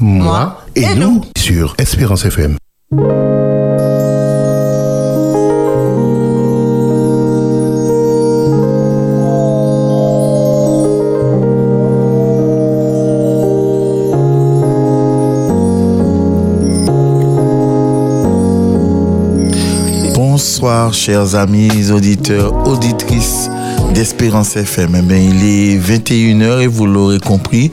moi et, nous sur Espérance FM. Bonsoir, chers amis, auditeurs, auditrices d'Espérance FM. Eh il est 21h et vous l'aurez compris,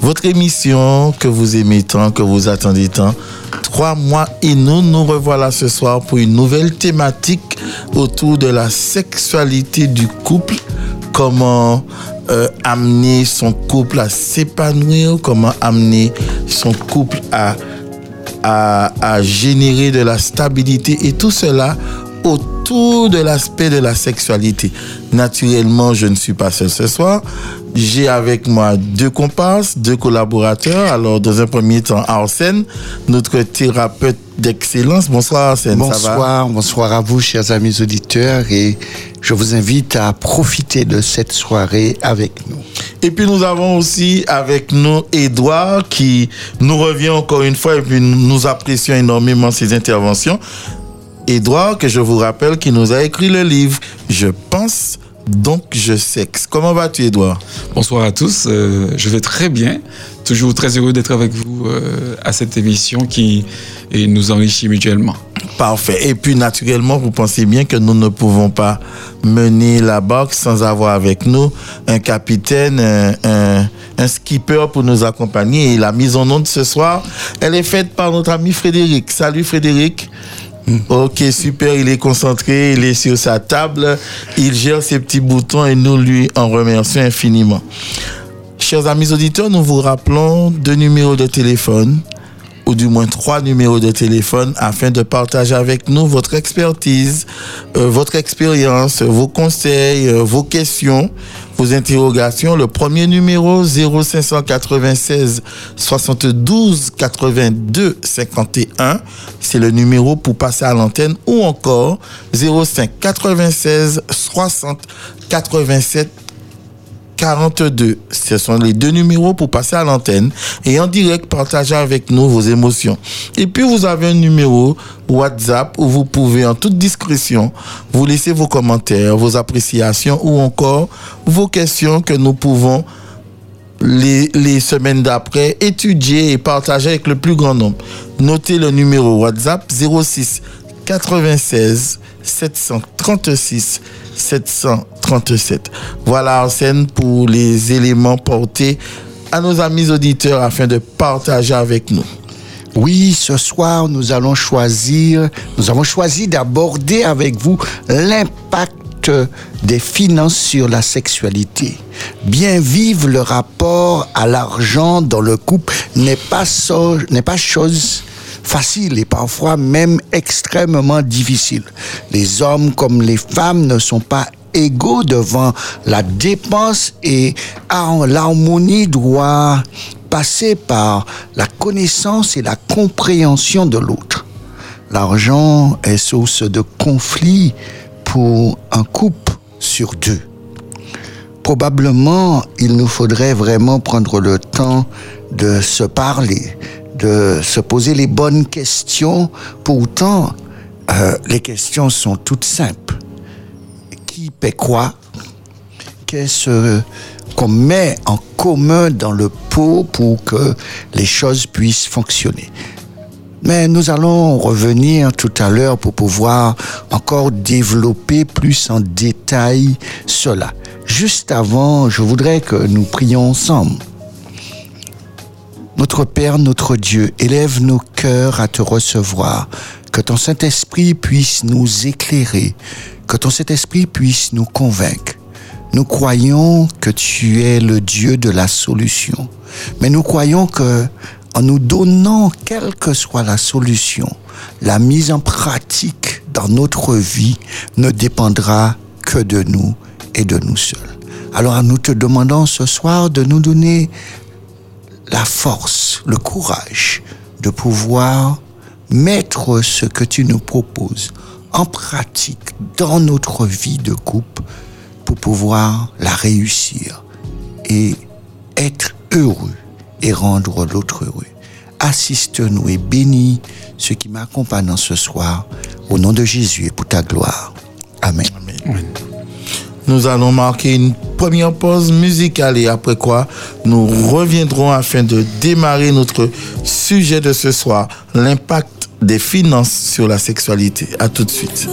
votre émission que vous aimez tant, que vous attendez tant, trois mois et nous, nous revoilà ce soir pour une nouvelle thématique autour de la sexualité du couple, comment euh, amener son couple à s'épanouir, comment amener son couple à, à, à générer de la stabilité et tout cela autour de l'aspect de la sexualité. Naturellement, je ne suis pas seul ce soir. J'ai avec moi deux comparses, deux collaborateurs. Alors, dans un premier temps, Arsène, notre thérapeute d'excellence. Bonsoir Arsène. Bonsoir, bonsoir à vous, chers amis auditeurs, et je vous invite à profiter de cette soirée avec nous. Et puis nous avons aussi avec nous Edouard qui nous revient encore une fois et puis nous apprécions énormément ses interventions. Edouard, que je vous rappelle, qui nous a écrit le livre Je pense, donc je sexe. Comment vas-tu, Edouard Bonsoir à tous. Euh, je vais très bien. Toujours très heureux d'être avec vous euh, à cette émission qui et nous enrichit mutuellement. Parfait. Et puis, naturellement, vous pensez bien que nous ne pouvons pas mener la boxe sans avoir avec nous un capitaine, un, un, un skipper pour nous accompagner. Et la mise en onde ce soir, elle est faite par notre ami Frédéric. Salut Frédéric. Ok, super, il est concentré, il est sur sa table, il gère ses petits boutons et nous lui en remercions infiniment. Chers amis auditeurs, nous vous rappelons deux numéros de téléphone, ou du moins trois numéros de téléphone, afin de partager avec nous votre expertise, euh, votre expérience, vos conseils, euh, vos questions, vos interrogations. Le premier numéro 0596 72 82 51, c'est le numéro pour passer à l'antenne ou encore 05 96 60 87 42. Ce sont les deux numéros pour passer à l'antenne et en direct partager avec nous vos émotions. Et puis vous avez un numéro WhatsApp où vous pouvez en toute discrétion vous laisser vos commentaires, vos appréciations ou encore vos questions que nous pouvons les, semaines d'après étudier et partager avec le plus grand nombre. Notez le numéro WhatsApp 06 96 736 737. Voilà en scène pour les éléments portés à nos amis auditeurs afin de partager avec nous. Oui, ce soir, nous allons choisir, nous avons choisi d'aborder avec vous l'impact des finances sur la sexualité. Bien vivre le rapport à l'argent dans le couple n'est pas, n'est pas chose facile et parfois même extrêmement difficile. Les hommes comme les femmes ne sont pas égaux devant la dépense et har- l'harmonie doit passer par la connaissance et la compréhension de l'autre. L'argent est source de conflit pour un couple sur deux. Probablement, il nous faudrait vraiment prendre le temps de se parler, de se poser les bonnes questions. Pourtant, euh, les questions sont toutes simples. Qui paie quoi? Qu'est-ce qu'on met en commun dans le pot pour que les choses puissent fonctionner? Mais nous allons revenir tout à l'heure pour pouvoir encore développer plus en détail cela. Juste avant, je voudrais que nous prions ensemble. Notre Père, notre Dieu, élève nos cœurs à te recevoir, que ton Saint-Esprit puisse nous éclairer, que ton Saint-Esprit puisse nous convaincre. Nous croyons que tu es le Dieu de la solution, mais nous croyons que en nous donnant, quelle que soit la solution, la mise en pratique dans notre vie ne dépendra que de nous et de nous seuls. Alors nous te demandons ce soir de nous donner la force, le courage de pouvoir mettre ce que tu nous proposes en pratique dans notre vie de couple pour pouvoir la réussir et être heureux et rendre l'autre heureux. assiste-nous et bénis ceux qui m'accompagnent ce soir. Au nom de Jésus et pour ta gloire. Amen. Nous allons marquer une première pause musicale et après quoi nous reviendrons afin de démarrer notre sujet de ce soir, l'impact des finances sur la sexualité. À tout de suite.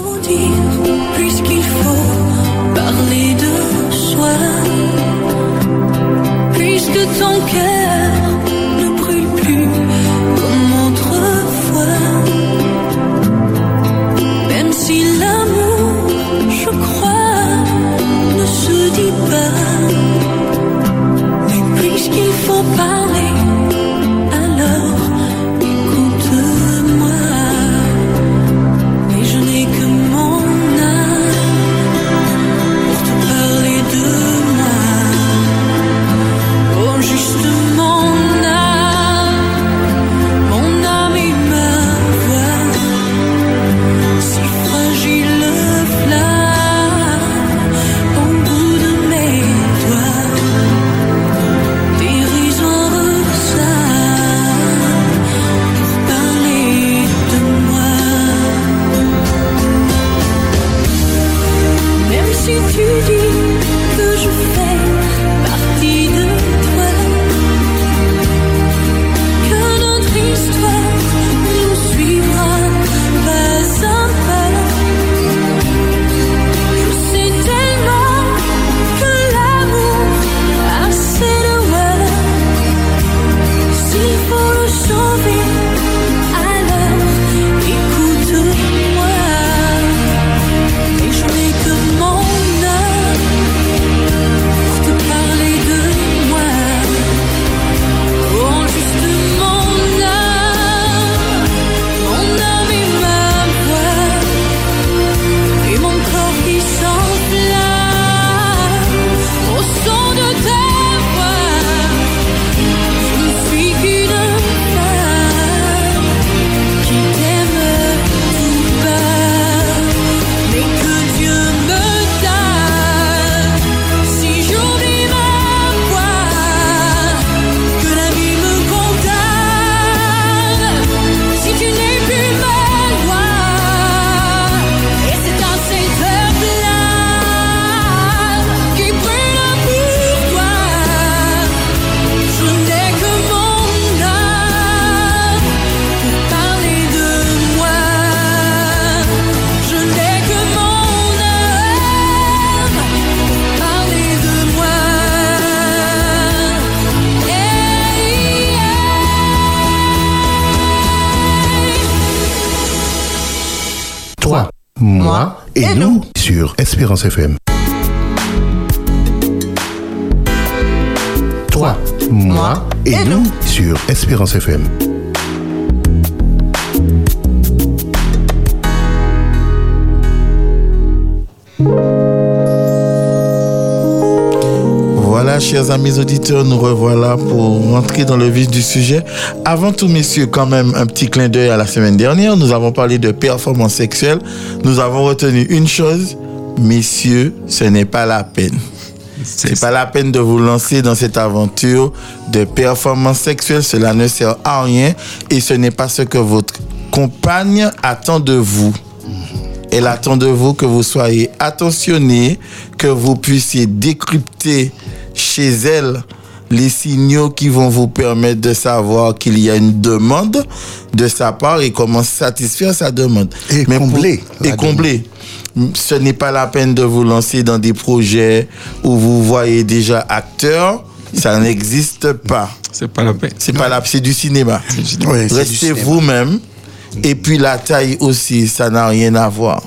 find Espérance FM. Toi, moi et nous sur Espérance FM. Voilà, chers amis auditeurs, nous revoilà pour rentrer dans le vif du sujet. Avant tout, messieurs, quand même, un petit clin d'œil à la semaine dernière. Nous avons parlé de performance sexuelle. Nous avons retenu une chose. Messieurs, ce n'est pas la peine. C'est pas la peine de vous lancer dans cette aventure de performance sexuelle. Cela ne sert à rien et ce n'est pas ce que votre compagne attend de vous. Elle attend de vous que vous soyez attentionné, que vous puissiez décrypter chez elle les signaux qui vont vous permettre de savoir qu'il y a une demande de sa part et comment satisfaire sa demande. Et pour- combler Et combler. Ce n'est pas la peine de vous lancer dans des projets où vous voyez déjà acteur. Ça n'existe pas. C'est pas la peine. C'est pas la, c'est du cinéma. Restez vous-même. Et puis la taille aussi, ça n'a rien à voir.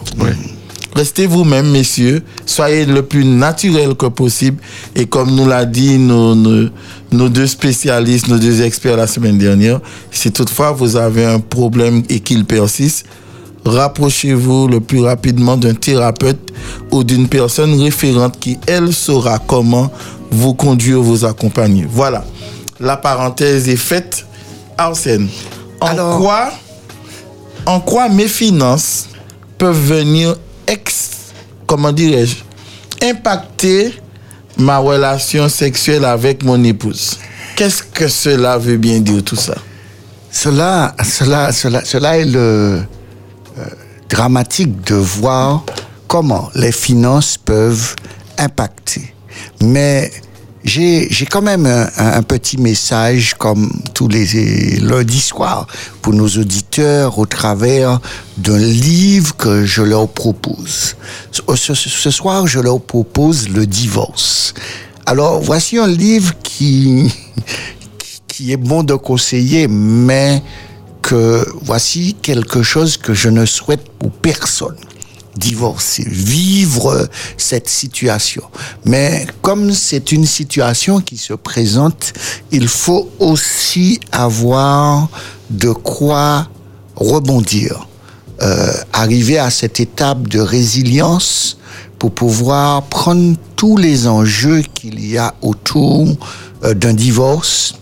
Restez vous-même, messieurs. Soyez le plus naturel que possible. Et comme nous l'a dit nos, nos, nos deux spécialistes, nos deux experts la semaine dernière, si toutefois vous avez un problème et qu'il persiste, rapprochez-vous le plus rapidement d'un thérapeute ou d'une personne référente qui, elle, saura comment vous conduire, vous accompagner. Voilà. La parenthèse est faite. Arsène, en Alors- quoi, en quoi mes finances peuvent venir ex, comment dirais-je, impacter ma relation sexuelle avec mon épouse? Qu'est-ce que cela veut bien dire tout ça? Cela, cela, cela, cela est le dramatique de voir comment les finances peuvent impacter. Mais j'ai quand même un, petit message comme tous les lundis soirs pour nos auditeurs au travers d'un livre que je leur propose. Ce- ce soir, je leur propose le divorce. Alors, voici un livre qui, qui est bon de conseiller, mais que voici quelque chose que je ne souhaite pour personne. Divorcer, vivre cette situation. Mais comme c'est une situation qui se présente, il faut aussi avoir de quoi rebondir. Euh, arriver à cette étape de résilience pour pouvoir prendre tous les enjeux qu'il y a autour euh, d'un divorce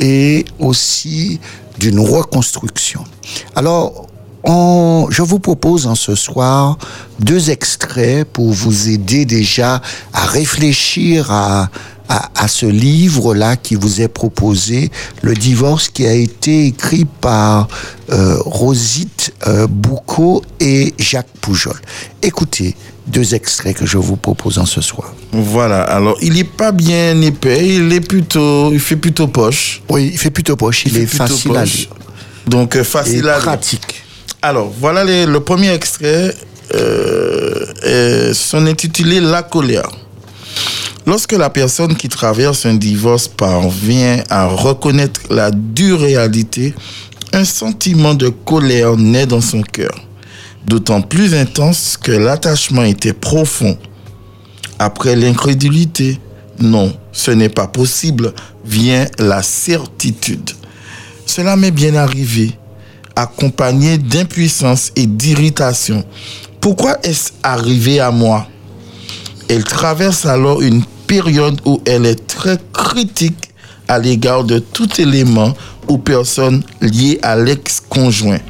et aussi d'une reconstruction. Alors, on- je vous propose en ce soir deux extraits pour vous aider déjà à réfléchir à, à, à ce livre-là qui vous est proposé, Le divorce qui a été écrit par euh, Rosite euh, Boucault et Jacques Poujol. Écoutez deux extraits que je vous propose en ce soir. Voilà, alors il est pas bien épais, il est plutôt, il fait plutôt poche. Oui, il fait plutôt poche, il, est facile à lire. Donc euh, facile à lire. pratique. Alors, voilà le premier extrait. Euh, sont intitulés La colère. Lorsque la personne qui traverse un divorce parvient à reconnaître la dure réalité, un sentiment de colère naît dans son cœur, d'autant plus intense que l'attachement était profond. Après l'incrédulité, non, ce n'est pas possible, vient la certitude. Cela m'est bien arrivé, accompagné d'impuissance et d'irritation. Pourquoi est-ce arrivé à moi? Elle traverse alors une période où elle est très critique à l'égard de tout élément ou personne lié à l'ex-conjoint.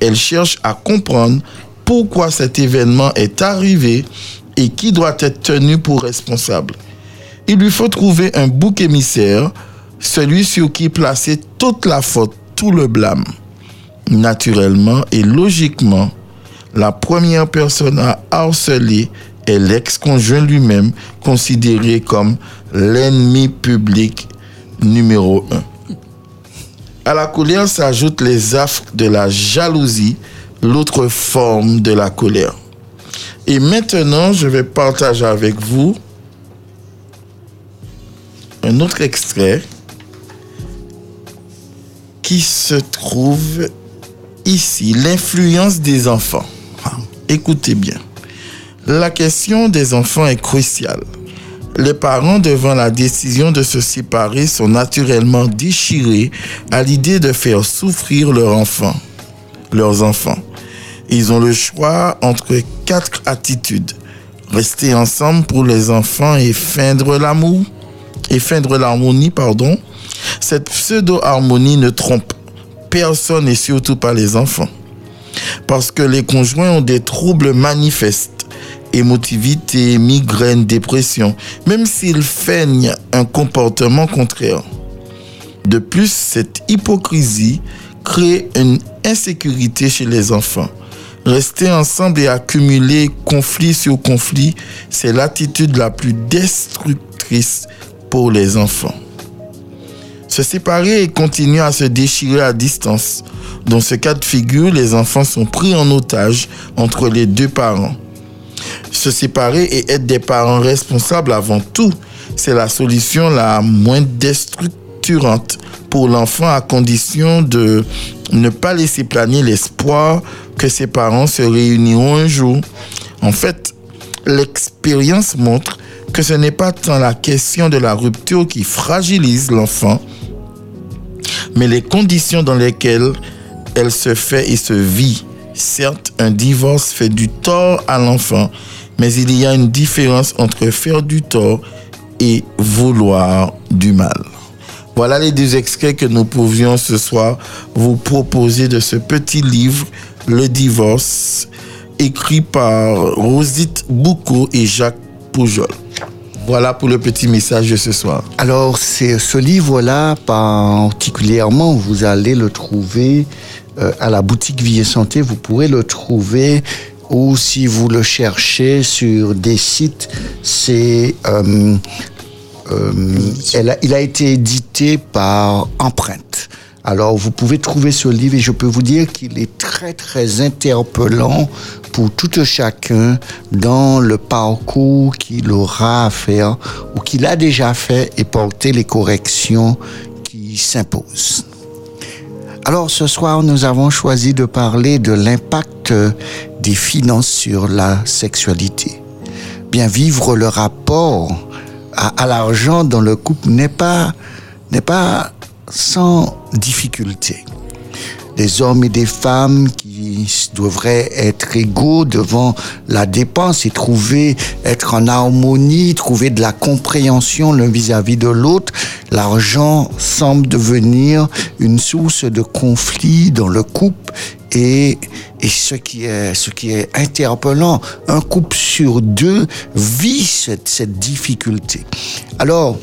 Elle cherche à comprendre pourquoi cet événement est arrivé et qui doit être tenu pour responsable. Il lui faut trouver un bouc émissaire, celui sur qui placer toute la faute, tout le blâme. Naturellement et logiquement, la première personne à harceler est l'ex-conjoint lui-même, considéré comme l'ennemi public numéro un. À la colère s'ajoutent les affres de la jalousie, l'autre forme de la colère. Et maintenant, je vais partager avec vous un autre extrait qui se trouve ici, l'influence des enfants. Ah, Écoutez bien. La question des enfants est cruciale. Les parents, devant la décision de se séparer, sont naturellement déchirés à l'idée de faire souffrir leurs enfants. Ils ont le choix entre quatre attitudes. Rester ensemble pour les enfants et feindre l'amour, et feindre l'harmonie, pardon. Cette pseudo-harmonie ne trompe personne et surtout pas les enfants. Parce que les conjoints ont des troubles manifestes, émotivité, migraine, dépression, même s'ils feignent un comportement contraire. De plus, cette hypocrisie crée une insécurité chez les enfants. Rester ensemble et accumuler conflit sur conflit, c'est l'attitude la plus destructrice pour les enfants. Se séparer et continuer à se déchirer à distance. Dans ce cas de figure, les enfants sont pris en otage entre les deux parents. Se séparer et être des parents responsables avant tout, c'est la solution la moins déstructurante pour l'enfant à condition de ne pas laisser planer l'espoir que ses parents se réuniront un jour. En fait, l'expérience montre que ce n'est pas tant la question de la rupture qui fragilise l'enfant, mais les conditions dans lesquelles elle se fait et se vit. Certes, un divorce fait du tort à l'enfant, mais il y a une différence entre faire du tort et vouloir du mal. Voilà les deux extraits que nous pouvions ce soir vous proposer de ce petit livre, Le divorce, écrit par Rosite Boucault et Jacques Poujol. Voilà pour le petit message de ce soir. Alors, c'est ce livre-là, particulièrement, vous allez le trouver euh, à la boutique Vie et Santé. Vous pourrez le trouver ou si vous le cherchez sur des sites, c'est euh, euh, il a été édité par Empreinte. Alors, vous pouvez trouver ce livre et je peux vous dire qu'il est très, très interpellant pour tout un chacun dans le parcours qu'il aura à faire ou qu'il a déjà fait et porter les corrections qui s'imposent. Alors ce soir, nous avons choisi de parler de l'impact des finances sur la sexualité. Bien vivre le rapport à, à l'argent dans le couple n'est pas n'est pas sans difficulté. Des hommes et des femmes qui devraient être égaux devant la dépense et trouver être en harmonie, trouver de la compréhension l'un vis-à-vis de l'autre. L'argent semble devenir une source de conflit dans le couple et, et ce qui est ce qui est interpellant, un couple sur deux vit cette, cette difficulté. Alors,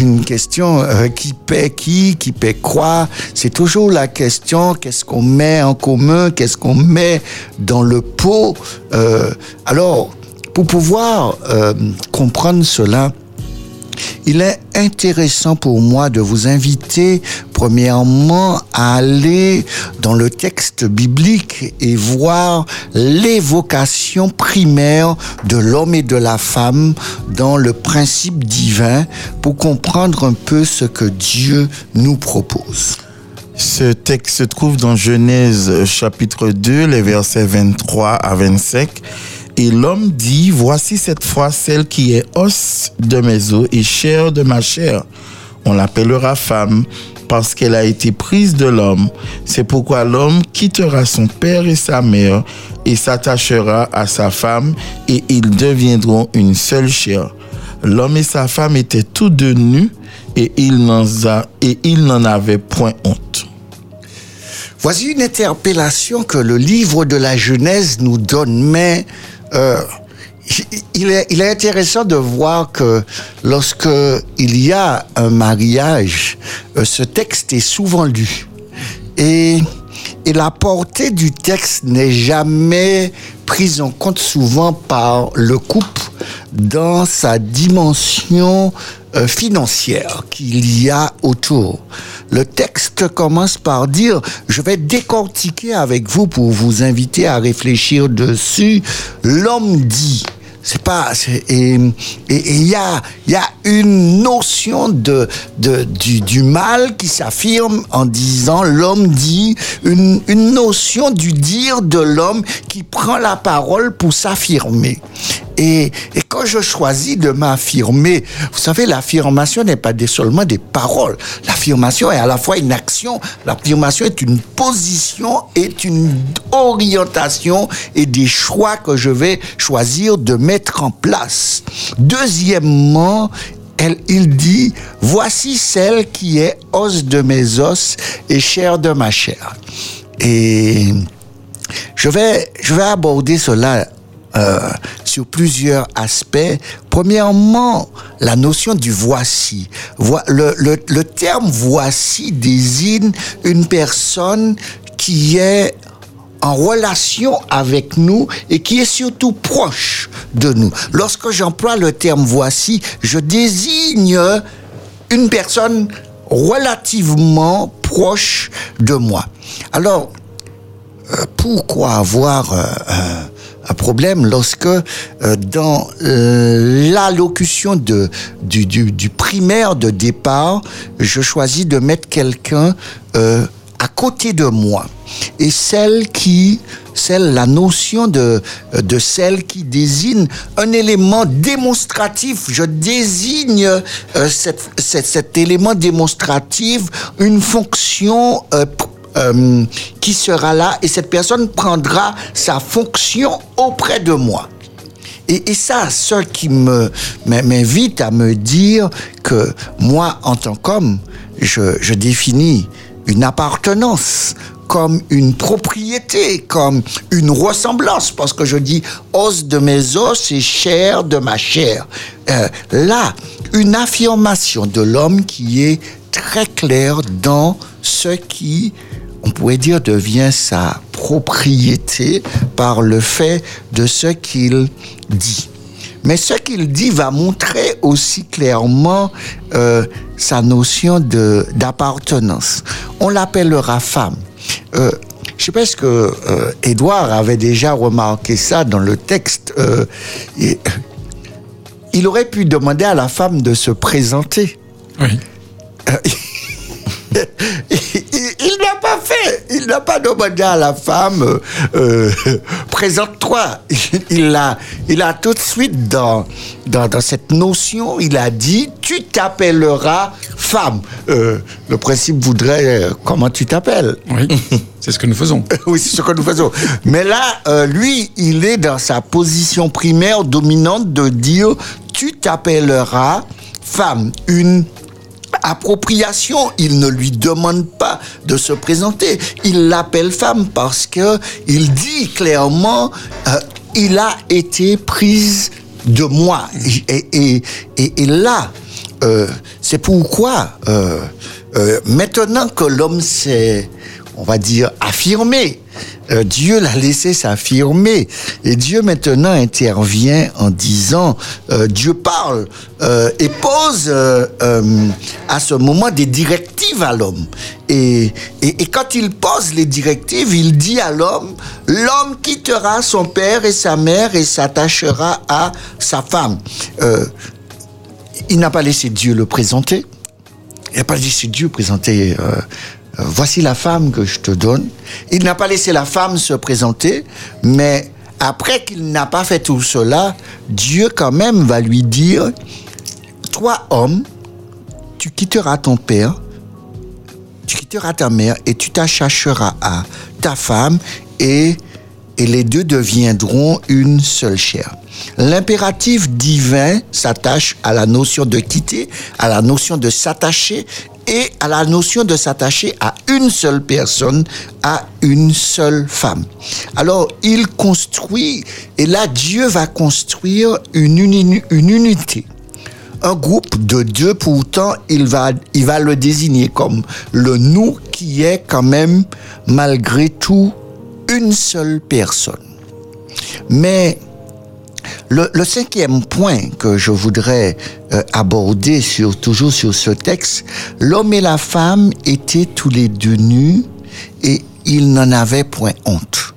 une question euh, qui paie qui, qui paie quoi? C'est toujours la question qu'est-ce qu'on met en commun, qu'est-ce qu'on met dans le pot? Euh, alors, pour pouvoir euh, comprendre cela, il est intéressant pour moi de vous inviter, premièrement, à aller dans le texte biblique et voir l'évocation primaire de l'homme et de la femme dans le principe divin pour comprendre un peu ce que Dieu nous propose. Ce texte se trouve dans Genèse chapitre 2, les versets 23 à 25. Et l'homme dit, voici cette fois celle qui est os de mes os et chair de ma chair. On l'appellera femme parce qu'elle a été prise de l'homme. C'est pourquoi l'homme quittera son père et sa mère et s'attachera à sa femme et ils deviendront une seule chair. L'homme et sa femme étaient tous deux nus et ils n'en avaient point honte. Voici une interpellation que le livre de la Genèse nous donne, mais euh, il, est, intéressant de voir que lorsque il y a un mariage, euh, ce texte est souvent lu. Et, et la portée du texte n'est jamais prise en compte souvent par le couple dans sa dimension euh, financière qu'il y a autour. Le texte commence par dire, je vais décortiquer avec vous pour vous inviter à réfléchir dessus. L'homme dit, c'est pas et il y a il y a une notion de, de du, du mal qui s'affirme en disant l'homme dit une une notion du dire de l'homme qui prend la parole pour s'affirmer et, et quand je choisis de m'affirmer, vous savez, l'affirmation n'est pas seulement des paroles. L'affirmation est à la fois une action, l'affirmation est une position, est une orientation et des choix que je vais choisir de mettre en place. Deuxièmement, il dit, voici celle qui est os de mes os et chair de ma chair. Et je vais, je vais aborder cela euh, sur plusieurs aspects. Premièrement, la notion du voici. Voi- Le, le, le terme voici désigne une personne qui est en relation avec nous et qui est surtout proche de nous. Lorsque j'emploie le terme voici, je désigne une personne relativement proche de moi. Alors, euh, pourquoi avoir euh, un- un problème lorsque euh, dans euh, l'allocution du, primaire de départ, je choisis de mettre quelqu'un euh, à côté de moi? Et celle qui celle la notion de de celle qui désigne un élément démonstratif je désigne euh, cet élément démonstratif une fonction euh, euh, qui sera là et cette personne prendra sa fonction auprès de moi. Et, ça, ce qui me m'invite à me dire que moi, en tant qu'homme, je définis une appartenance comme une propriété, comme une ressemblance, parce que je dis os de mes os et chair de ma chair. Euh, là, une affirmation de l'homme qui est très claire dans ce qui, on pourrait dire, devient sa propriété par le fait de ce qu'il dit. Mais ce qu'il dit va montrer aussi clairement euh, sa notion d'appartenance. On l'appellera femme. Euh, je pense que euh, Édouard avait déjà remarqué ça dans le texte. Euh, et- il aurait pu demander à la femme de se présenter. Oui. fait. Il n'a pas demandé à la femme euh, présente-toi. Il a, il a tout de suite dans, dans, dans cette notion, il a dit tu t'appelleras femme. Euh, le principe voudrait euh, comment tu t'appelles? Oui. C'est ce que nous faisons. oui, c'est ce que nous faisons. Mais là, lui, il est dans sa position primaire dominante de dire tu t'appelleras femme. Une appropriation, il ne lui demande pas de se présenter. Il l'appelle femme parce que il dit clairement, euh, il a été prise de moi. Et, et, et, là, euh, c'est pourquoi euh, euh, maintenant que l'homme s'est, on va dire, affirmé, euh, Dieu l'a laissé s'affirmer. Et Dieu maintenant intervient en disant, euh, Dieu parle euh, et pose à ce moment des directives à l'homme. Et, et, et quand il pose les directives, il dit à l'homme, l'homme quittera son père et sa mère et s'attachera à sa femme. Il n'a pas laissé Dieu le présenter. Il n'a pas laissé Dieu présenter. Voici la femme que je te donne. Il n'a pas laissé la femme se présenter, mais après qu'il n'a pas fait tout cela, Dieu quand même va lui dire, toi homme, tu quitteras ton père, tu quitteras ta mère et tu t'attacheras à ta femme et, et les deux deviendront une seule chair. L'impératif divin s'attache à la notion de quitter, à la notion de s'attacher et à la notion de s'attacher à une seule personne, à une seule femme. Alors, il construit, et là, Dieu va construire une, uni- une unité un groupe de deux, pourtant, il va, il va le désigner comme le nous qui est quand même, malgré tout, une seule personne. Mais le, le cinquième point que je voudrais euh, aborder sur, toujours sur ce texte, l'homme et la femme étaient tous les deux nus et ils n'en avaient point honte.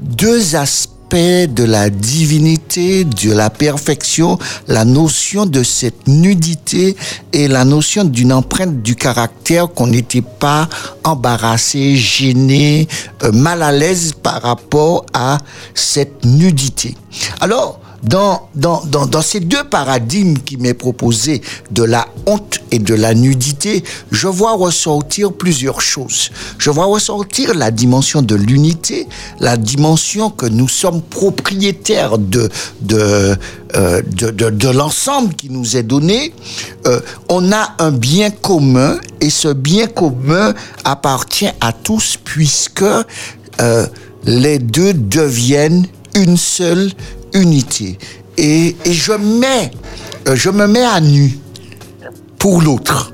Deux aspects de la divinité, de la perfection, la notion de cette nudité et la notion d'une empreinte du caractère qu'on n'était pas embarrassé, gêné, euh, mal à l'aise par rapport à cette nudité. Alors, dans, ces deux paradigmes qui m'est proposé de la honte et de la nudité, je vois ressortir plusieurs choses. Je vois ressortir la dimension de l'unité, la dimension que nous sommes propriétaires de, de, euh, de l'ensemble qui nous est donné. Euh, on a un bien commun et ce bien commun appartient à tous puisque euh, les deux deviennent une seule unité. Et, et je mets, euh, je me mets à nu pour l'autre.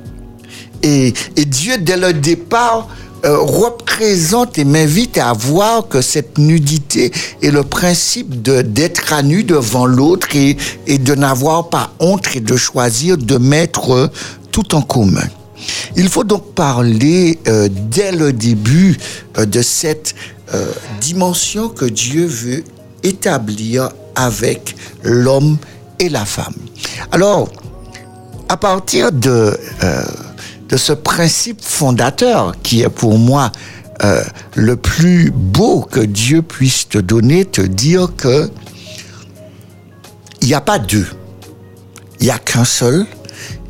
Et, et Dieu, dès le départ, euh, représente et m'invite à voir que cette nudité est le principe de d'être à nu devant l'autre et, et de n'avoir pas honte et de choisir de mettre tout en commun. Il faut donc parler euh, dès le début de cette dimension que Dieu veut établir avec l'homme et la femme. Alors, à partir de, euh, de ce principe fondateur qui est pour moi euh, le plus beau que Dieu puisse te donner, te dire que il n'y a pas deux, il n'y a qu'un seul.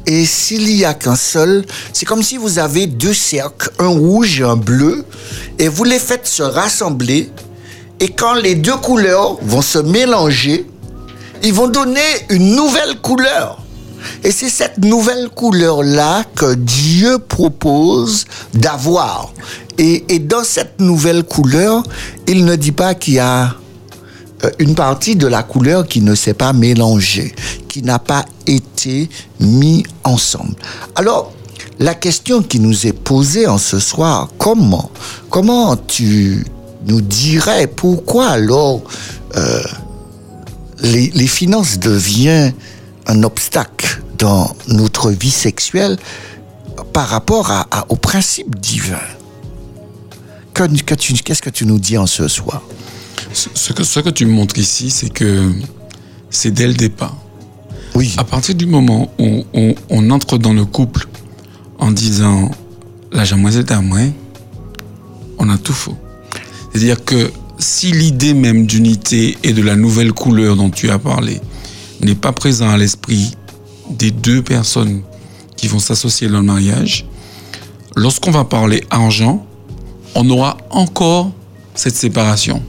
Et s'il y a qu'un seul, c'est comme si vous avez deux cercles, un rouge et un bleu, et vous les faites se rassembler. Et quand les deux couleurs vont se mélanger, ils vont donner une nouvelle couleur. Et c'est cette nouvelle couleur-là que Dieu propose d'avoir. Et, dans cette nouvelle couleur, il ne dit pas qu'il y a euh, une partie de la couleur qui ne s'est pas mélangée, qui n'a pas été mis ensemble. Alors, la question qui nous est posée en ce soir, comment Comment tu nous dirais pourquoi alors euh, les, les finances deviennent un obstacle dans notre vie sexuelle par rapport à, à- au principe divin Que- que tu- Qu'est-ce que tu nous dis en ce soir? Ce, ce que, ce que tu montres ici, c'est que c'est dès le départ. Oui. À partir du moment où on, on entre dans le couple en disant la demoiselle est à moi, on a tout faux. C'est-à-dire que si l'idée même d'unité et de la nouvelle couleur dont tu as parlé n'est pas présent à l'esprit des deux personnes qui vont s'associer dans le mariage, lorsqu'on va parler argent, on aura encore cette séparation.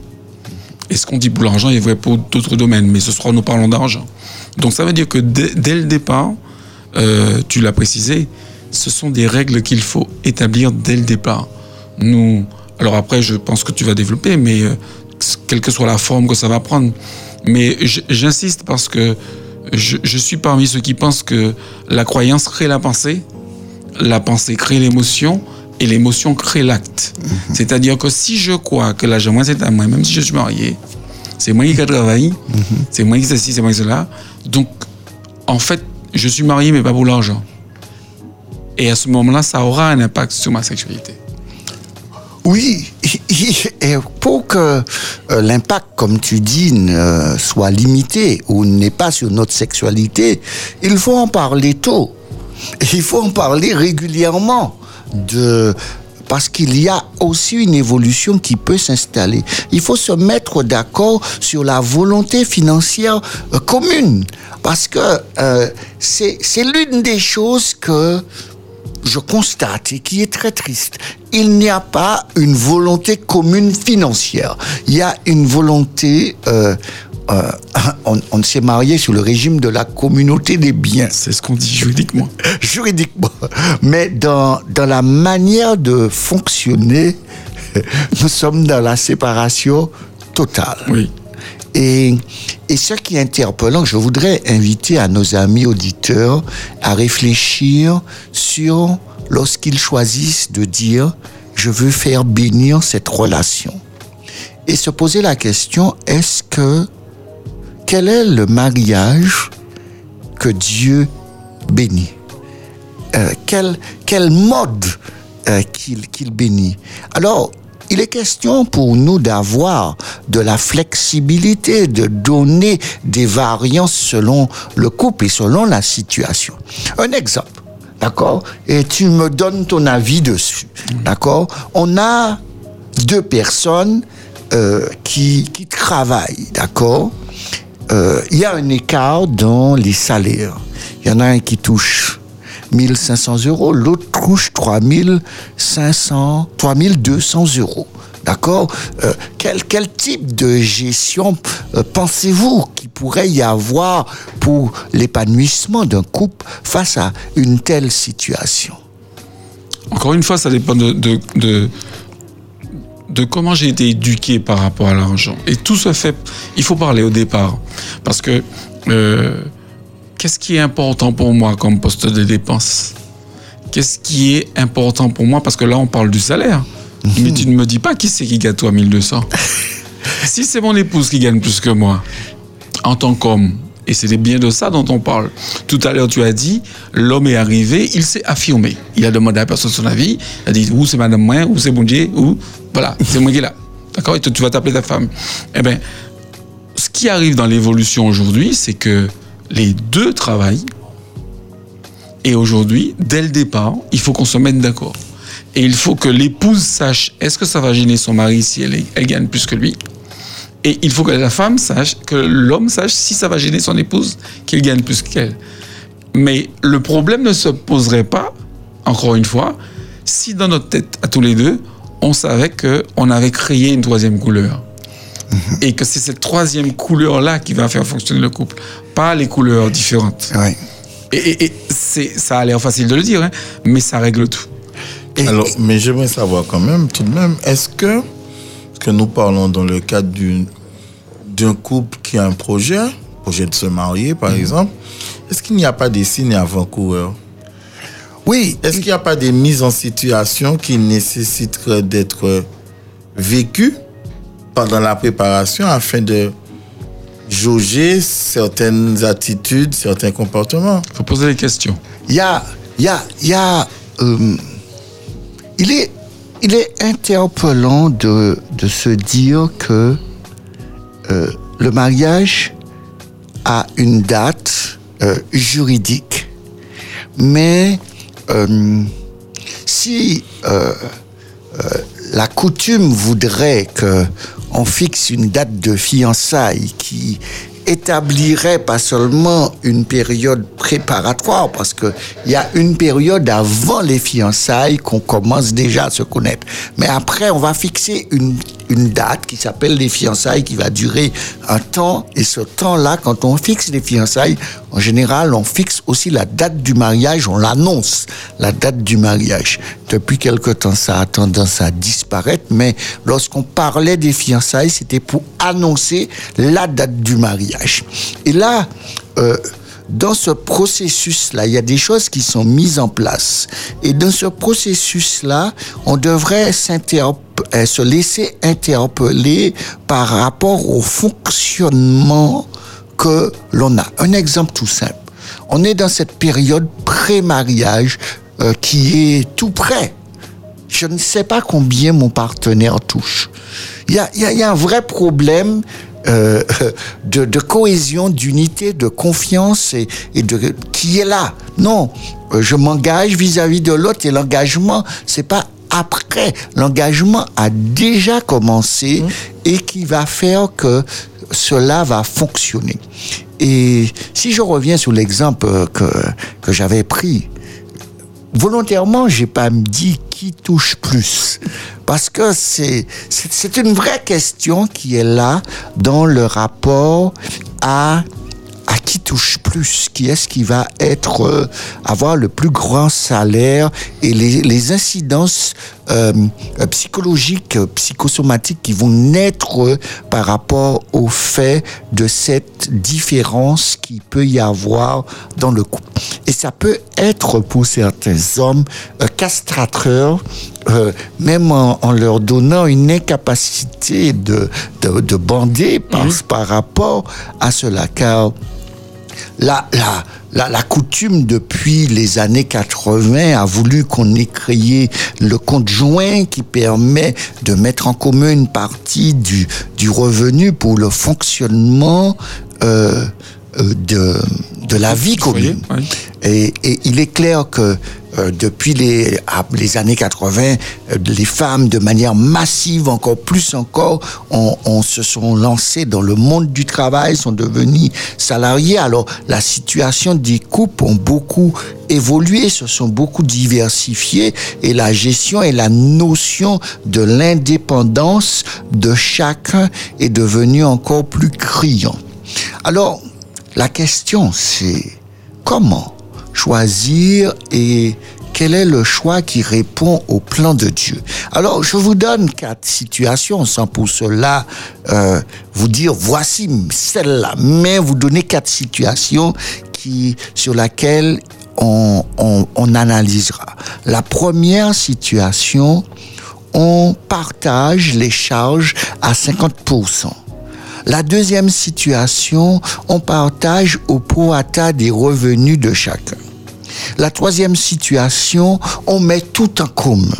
Et ce qu'on dit pour l'argent est vrai pour d'autres domaines, mais ce sera nous parlons d'argent. Donc ça veut dire que dès, dès le départ, euh, tu l'as précisé, ce sont des règles qu'il faut établir dès le départ. Nous, alors après, je pense que tu vas développer, mais euh, quelle que soit la forme que ça va prendre. Mais j'insiste parce que je, je suis parmi ceux qui pensent que la croyance crée la pensée, la pensée crée l'émotion et l'émotion crée l'acte. C'est-à-dire que si je crois que l'argent, moi, c'est à moi, même si je suis marié, c'est moi qui travaille, c'est moi qui ceci, c'est moi qui cela. Donc, en fait, je suis marié, mais pas pour l'argent. Et à ce moment-là, ça aura un impact sur ma sexualité. Oui, et pour que euh, l'impact, comme tu dis, soit limité ou n'est pas sur notre sexualité, il faut en parler tôt. Il faut en parler régulièrement parce qu'il y a aussi une évolution qui peut s'installer. Il faut se mettre d'accord sur la volonté financière euh, commune parce que euh, c'est l'une des choses que je constate et qui est très triste, il n'y a pas une volonté commune financière. Il y a une volonté, euh, euh, on, on s'est marié sur le régime de la communauté des biens, C'est ce qu'on dit juridiquement. juridiquement. Mais dans, dans la manière de fonctionner, nous sommes dans la séparation totale. Oui. Et, et ce qui est interpellant, je voudrais inviter à nos amis auditeurs à réfléchir sur lorsqu'ils choisissent de dire je veux faire bénir cette relation. Et se poser la question, est-ce que quel est le mariage que Dieu bénit? Euh, quel, quel mode euh, qu'il qu'il bénit? Alors, il est question pour nous d'avoir de la flexibilité, de donner des variances selon le couple et selon la situation. Un exemple, d'accord? Et tu me donnes ton avis dessus, d'accord? On a deux personnes euh, qui, qui travaillent, d'accord? Euh, Il y a un écart dans les salaires. Il y en a un qui touche 1500 euros, l'autre touche 3500, 3200 euros. D'accord? Euh, quel, quel type de gestion euh, pensez-vous qu'il pourrait y avoir pour l'épanouissement d'un couple face à une telle situation? Encore une fois, ça dépend de, de, de, de comment j'ai été éduqué par rapport à l'argent. Et tout se fait, il faut parler au départ. Parce que euh, qu'est-ce qui est important pour moi comme poste de dépense? Qu'est-ce qui est important pour moi? Parce que là, on parle du salaire. Mais tu ne me dis pas qui c'est qui gagne toi 1200. si c'est mon épouse qui gagne plus que moi, en tant qu'homme, et c'est bien de ça dont on parle. Tout à l'heure, tu as dit, l'homme est arrivé, il s'est affirmé. Il a demandé à la personne son avis. Il a dit, ou c'est madame moi, ou c'est mon Dieu, ou voilà, c'est moi qui est là. D'accord? Et toi, tu vas t'appeler ta femme. Eh bien, ce qui arrive dans l'évolution aujourd'hui, c'est que les deux travaillent. Et aujourd'hui, dès le départ, il faut qu'on se mette d'accord. Et il faut que l'épouse sache, est-ce que ça va gêner son mari si elle, gagne plus que lui? Et il faut que la femme sache, que l'homme sache si ça va gêner son épouse qu'il gagne plus qu'elle. Mais le problème ne se poserait pas, encore une fois, si dans notre tête, à tous les deux, on savait qu'on avait créé une troisième couleur. Et que c'est cette troisième couleur-là qui va faire fonctionner le couple, pas les couleurs différentes. Et, et- ça a l'air facile de le dire, hein, mais ça règle tout. Et- Alors, mais j'aimerais savoir quand même, tout de même, est-ce que, que nous parlons dans le cadre d'une- d'un couple qui a un projet, projet de se marier par exemple, est-ce qu'il n'y a pas des signes avant-coureurs? Oui, Est-ce qu'il n'y a pas des mises en situation qui nécessiteraient d'être vécues pendant la préparation afin de jauger certaines attitudes, certains comportements faut poser des questions. il y a, il y a, il y a, euh, il est, il est interpellant de, de se dire que euh, le mariage a une date euh, juridique, mais si la coutume voudrait que on fixe une date de fiançailles qui établirait pas seulement une période préparatoire, parce que il y a une période avant les fiançailles qu'on commence déjà à se connaître. Mais après, on va fixer une, une date qui s'appelle les fiançailles, qui va durer un temps. Et ce temps-là, quand on fixe les fiançailles, en général, on fixe aussi la date du mariage, on l'annonce, la date du mariage. Depuis quelque temps, ça a tendance à disparaître, mais lorsqu'on parlait des fiançailles, c'était pour annoncer la date du mariage. Et là, euh, dans ce processus-là, il y a des choses qui sont mises en place. Et dans ce processus-là, on devrait euh, se laisser interpeller par rapport au fonctionnement que l'on a. Un exemple tout simple. On est dans cette période pré-mariage euh, qui est tout près. Je ne sais pas combien mon partenaire touche. Il y a, y a- y a un vrai problème euh, de, de cohésion, d'unité, de confiance et, et de qui est là. Non, euh, je m'engage vis-à-vis de l'autre et l'engagement, c'est pas après. L'engagement a déjà commencé et qui va faire que cela va fonctionner. Et si je reviens sur l'exemple que, que j'avais pris, volontairement, j'ai pas dit qui touche plus. Parce que c'est, c'est une vraie question qui est là dans le rapport à, à qui touche plus, qui est-ce qui va être, euh, avoir le plus grand salaire et les, les incidences euh, psychologiques, psychosomatiques qui vont naître euh, par rapport au fait de cette différence qui peut y avoir dans le couple. Et ça peut être pour certains hommes euh, castrateurs, euh, même en, en leur donnant une incapacité de, de, de bander par, par rapport à cela. Car la, la, la, la coutume depuis les années 80 a voulu qu'on ait créé le compte joint qui permet de mettre en commun une partie du, du revenu pour le fonctionnement euh, de, de la vie commune. Et, et il est clair que euh, depuis les, ah, les années 80, euh, les femmes, de manière massive, encore plus encore, on, on se sont lancées dans le monde du travail, sont devenues salariées. Alors, la situation des couples ont beaucoup évolué, se sont beaucoup diversifiées, et la gestion et la notion de l'indépendance de chacun est devenue encore plus criant. Alors, la question, c'est comment choisir et quel est le choix qui répond au plan de Dieu Alors, je vous donne quatre situations sans pour cela euh, vous dire voici celle-là, mais vous donner quatre situations qui sur laquelle on, on, on analysera. La première situation, on partage les charges à 50%. La deuxième situation, on partage au prorata des revenus de chacun. La troisième situation, on met tout en commun.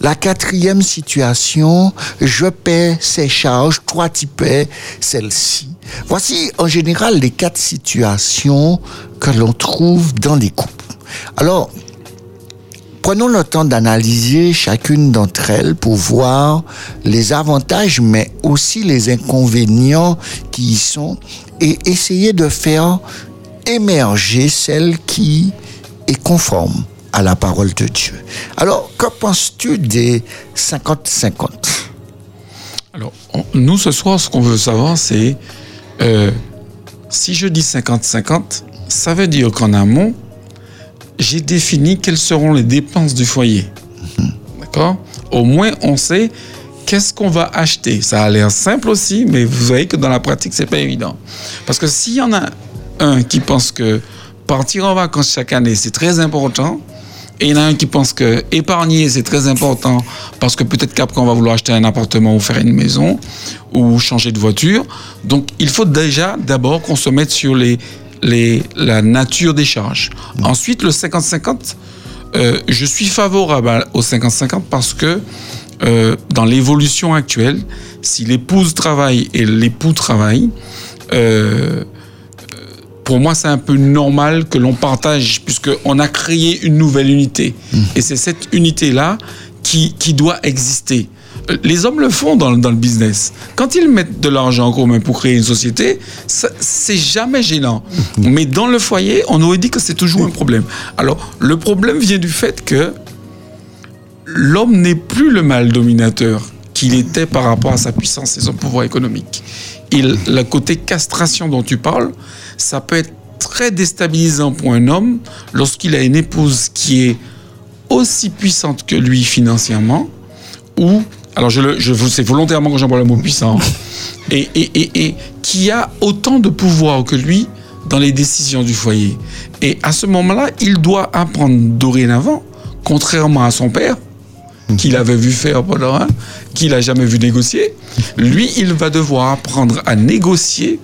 La quatrième situation, je paie ces charges, toi tu paies celle-ci. Voici en général les quatre situations que l'on trouve dans les couples. Alors, Prenons le temps d'analyser chacune d'entre elles pour voir les avantages, mais aussi les inconvénients qui y sont et essayer de faire émerger celle qui est conforme à la parole de Dieu. Alors, que penses-tu des 50-50 Alors, nous, ce soir, ce qu'on veut savoir, c'est euh, si je dis 50-50, ça veut dire qu'en amont, j'ai défini quelles seront les dépenses du foyer. D'accord? Au moins, on sait qu'est-ce qu'on va acheter. Ça a l'air simple aussi, mais vous voyez que dans la pratique, c'est pas évident. Parce que s'il y en a un qui pense que partir en vacances chaque année, c'est très important, et il y en a un qui pense que épargner, c'est très important, parce que peut-être qu'après, on va vouloir acheter un appartement ou faire une maison, ou changer de voiture. Donc, il faut déjà, d'abord, qu'on se mette sur les, les, la nature des charges. Ensuite, le 50-50, euh, je suis favorable au 50-50 parce que euh, dans l'évolution actuelle, si l'épouse travaille et l'époux travaille, euh, pour moi, c'est un peu normal que l'on partage, puisqu'on a créé une nouvelle unité. Et c'est cette unité-là qui, qui doit exister. Les hommes le font dans, dans le business. Quand ils mettent de l'argent en commun pour créer une société, ça- c'est jamais gênant. Mais dans le foyer, on aurait dit que c'est toujours un problème. Alors, le problème vient du fait que l'homme n'est plus le mal dominateur qu'il était par rapport à sa puissance et son pouvoir économique. Et le côté castration dont tu parles, ça peut être très déstabilisant pour un homme lorsqu'il a une épouse qui est aussi puissante que lui financièrement, ou, alors je, le, je c'est volontairement que j'emploie le mot puissant, et, et, et, et qui a autant de pouvoir que lui dans les décisions du foyer. Et à ce moment-là, il doit apprendre dorénavant, contrairement à son père, qu'il avait vu faire pendant un, qu'il n'a jamais vu négocier, lui, il va devoir apprendre à négocier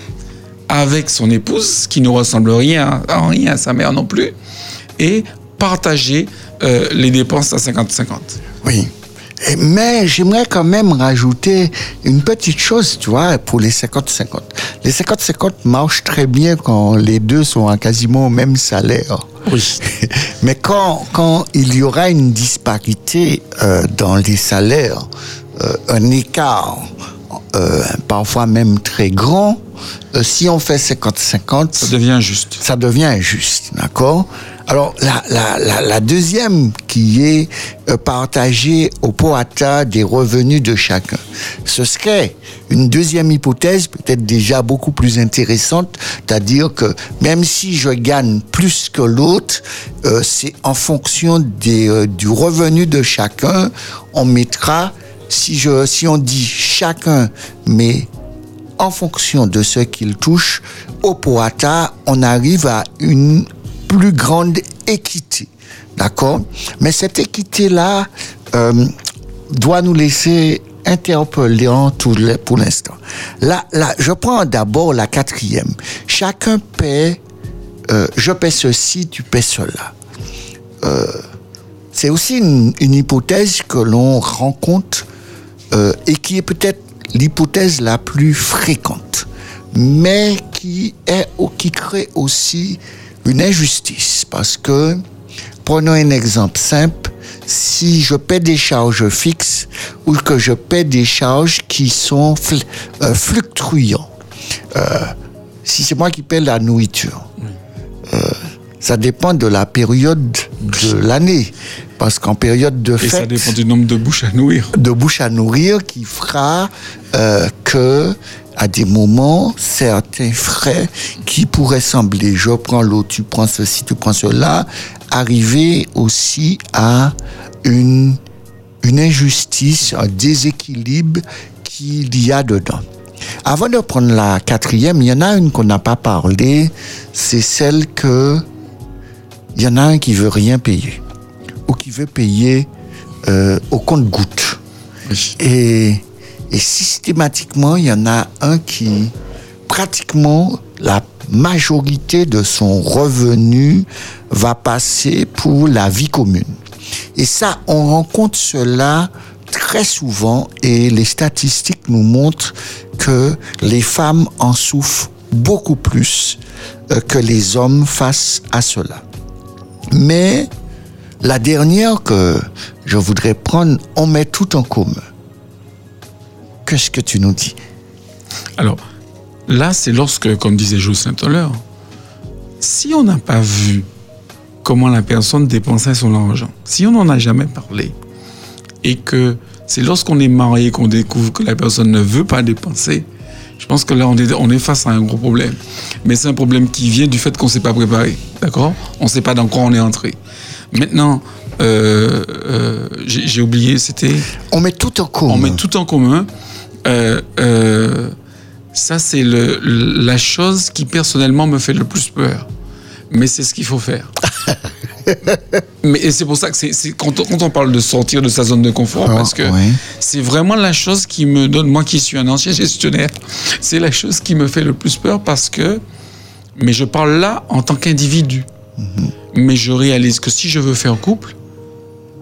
avec son épouse, qui ne ressemble rien, en rien à sa mère non plus, et partager euh, les dépenses à 50-50. Oui. Mais j'aimerais quand même rajouter une petite chose, tu vois, pour les 50-50. Les 50-50 marchent très bien quand les deux sont à quasiment au même salaire. Oui. Mais quand, quand il y aura une disparité euh, dans les salaires, euh, un écart, euh, parfois même très grand, euh, si on fait 50-50, Ça devient juste. ça devient injuste, d'accord? Alors, la, la, la, la deuxième qui est euh, partagée au poata des revenus de chacun, ce serait une deuxième hypothèse peut-être déjà beaucoup plus intéressante, c'est-à-dire que même si je gagne plus que l'autre, c'est en fonction des, du revenu de chacun, on mettra, si, je, si on dit chacun met en fonction de ce qu'il touche, au Poata, on arrive à une plus grande équité. D'accord? Mais cette équité-là euh, doit nous laisser le- pour l'instant. Là, là, je prends d'abord la quatrième. Chacun paie, euh, je paie ceci, tu paies cela. Euh, c'est aussi une hypothèse que l'on rencontre euh, et qui est peut-être l'hypothèse la plus fréquente, mais qui est qui crée aussi une injustice parce que prenons un exemple simple si je paie des charges fixes ou que je paie des charges qui sont fl- euh, fluctuantes euh, si c'est moi qui paie la nourriture euh, ça dépend de la période de l'année. Parce qu'en période de Et fête ça dépend du nombre de bouches à nourrir. de bouche à nourrir qui fera euh, que à des moments certains frais qui pourraient sembler je prends l'eau tu prends ceci tu prends cela arriver aussi à une une injustice un déséquilibre qu'il y a dedans. Avant de prendre la quatrième il y en a une qu'on n'a pas parlé c'est celle que il y en a un qui veut rien payer ou qui veut payer euh, au compte-goutte. Oui. Et, et systématiquement, il y en a un qui, pratiquement, la majorité de son revenu va passer pour la vie commune. Et ça, on rencontre cela très souvent et les statistiques nous montrent que les femmes en souffrent beaucoup plus euh, que les hommes face à cela. Mais la dernière que je voudrais prendre, on met tout en commun. Qu'est-ce que tu nous dis? Alors, là, c'est lorsque, comme disait Jocelyn tout à l'heure, si on n'a pas vu comment la personne dépensait son argent, si on n'en a jamais parlé, et que c'est lorsqu'on est marié qu'on découvre que la personne ne veut pas dépenser, je pense que là, on est, on est face à un gros problème. Mais c'est un problème qui vient du fait qu'on ne s'est pas préparé. D'accord On ne sait pas dans quoi on est entré. Maintenant, euh, euh, j'ai oublié, c'était On met tout en commun. on met tout en commun. Euh, euh, ça, c'est la chose qui personnellement me fait le plus peur. Mais c'est ce qu'il faut faire. Mais et c'est pour ça que c'est quand, on- quand on parle de sortir de sa zone de confort, Ah, parce que c'est vraiment la chose qui me donne, moi qui suis un ancien gestionnaire, c'est la chose qui me fait le plus peur parce que, mais je parle là en tant qu'individu. Mhm. Mais je réalise que si je veux faire couple,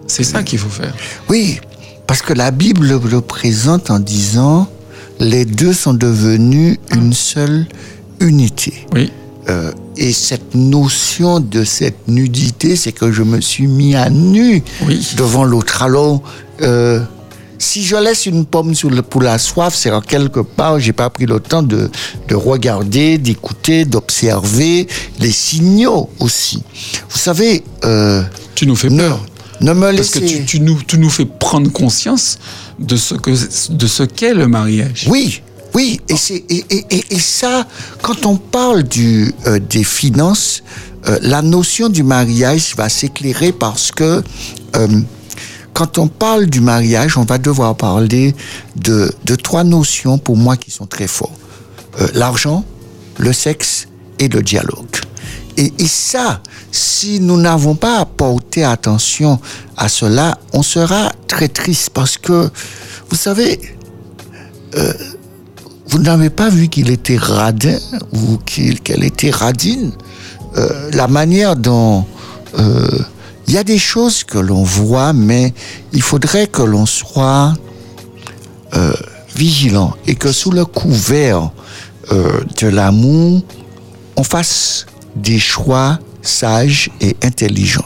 c'est ça qu'il faut faire. Oui, parce que la Bible le, le présente en disant les deux sont devenus une seule unité. Oui. Euh, et cette notion de cette nudité, c'est que je me suis mis à nu Oui. devant l'autre. Alors, euh, si je laisse une pomme sur le, pour la soif, c'est en quelque part, j'ai pas pris le temps de, de regarder, d'écouter, d'observer les signaux aussi. Vous savez, euh, Tu nous fais peur. ne me Parce que tu, tu nous, tu nous fais prendre conscience de ce que de ce qu'est le mariage. Oui, oui, et, c'est, et, et, et, ça, quand on parle du, euh, des finances, euh, la notion du mariage va s'éclairer parce que euh, quand on parle du mariage, on va devoir parler de, de trois notions pour moi qui sont très fortes. Euh, l'argent, le sexe et le dialogue. Et, et ça, si nous n'avons pas porté attention à cela, on sera très triste parce que, vous savez, euh, vous n'avez pas vu qu'il était radin ou qu'elle était radine. Euh, la manière dont euh, il y a des choses que l'on voit, mais il faudrait que l'on soit euh, vigilant et que sous le couvert de l'amour, on fasse des choix sages et intelligents.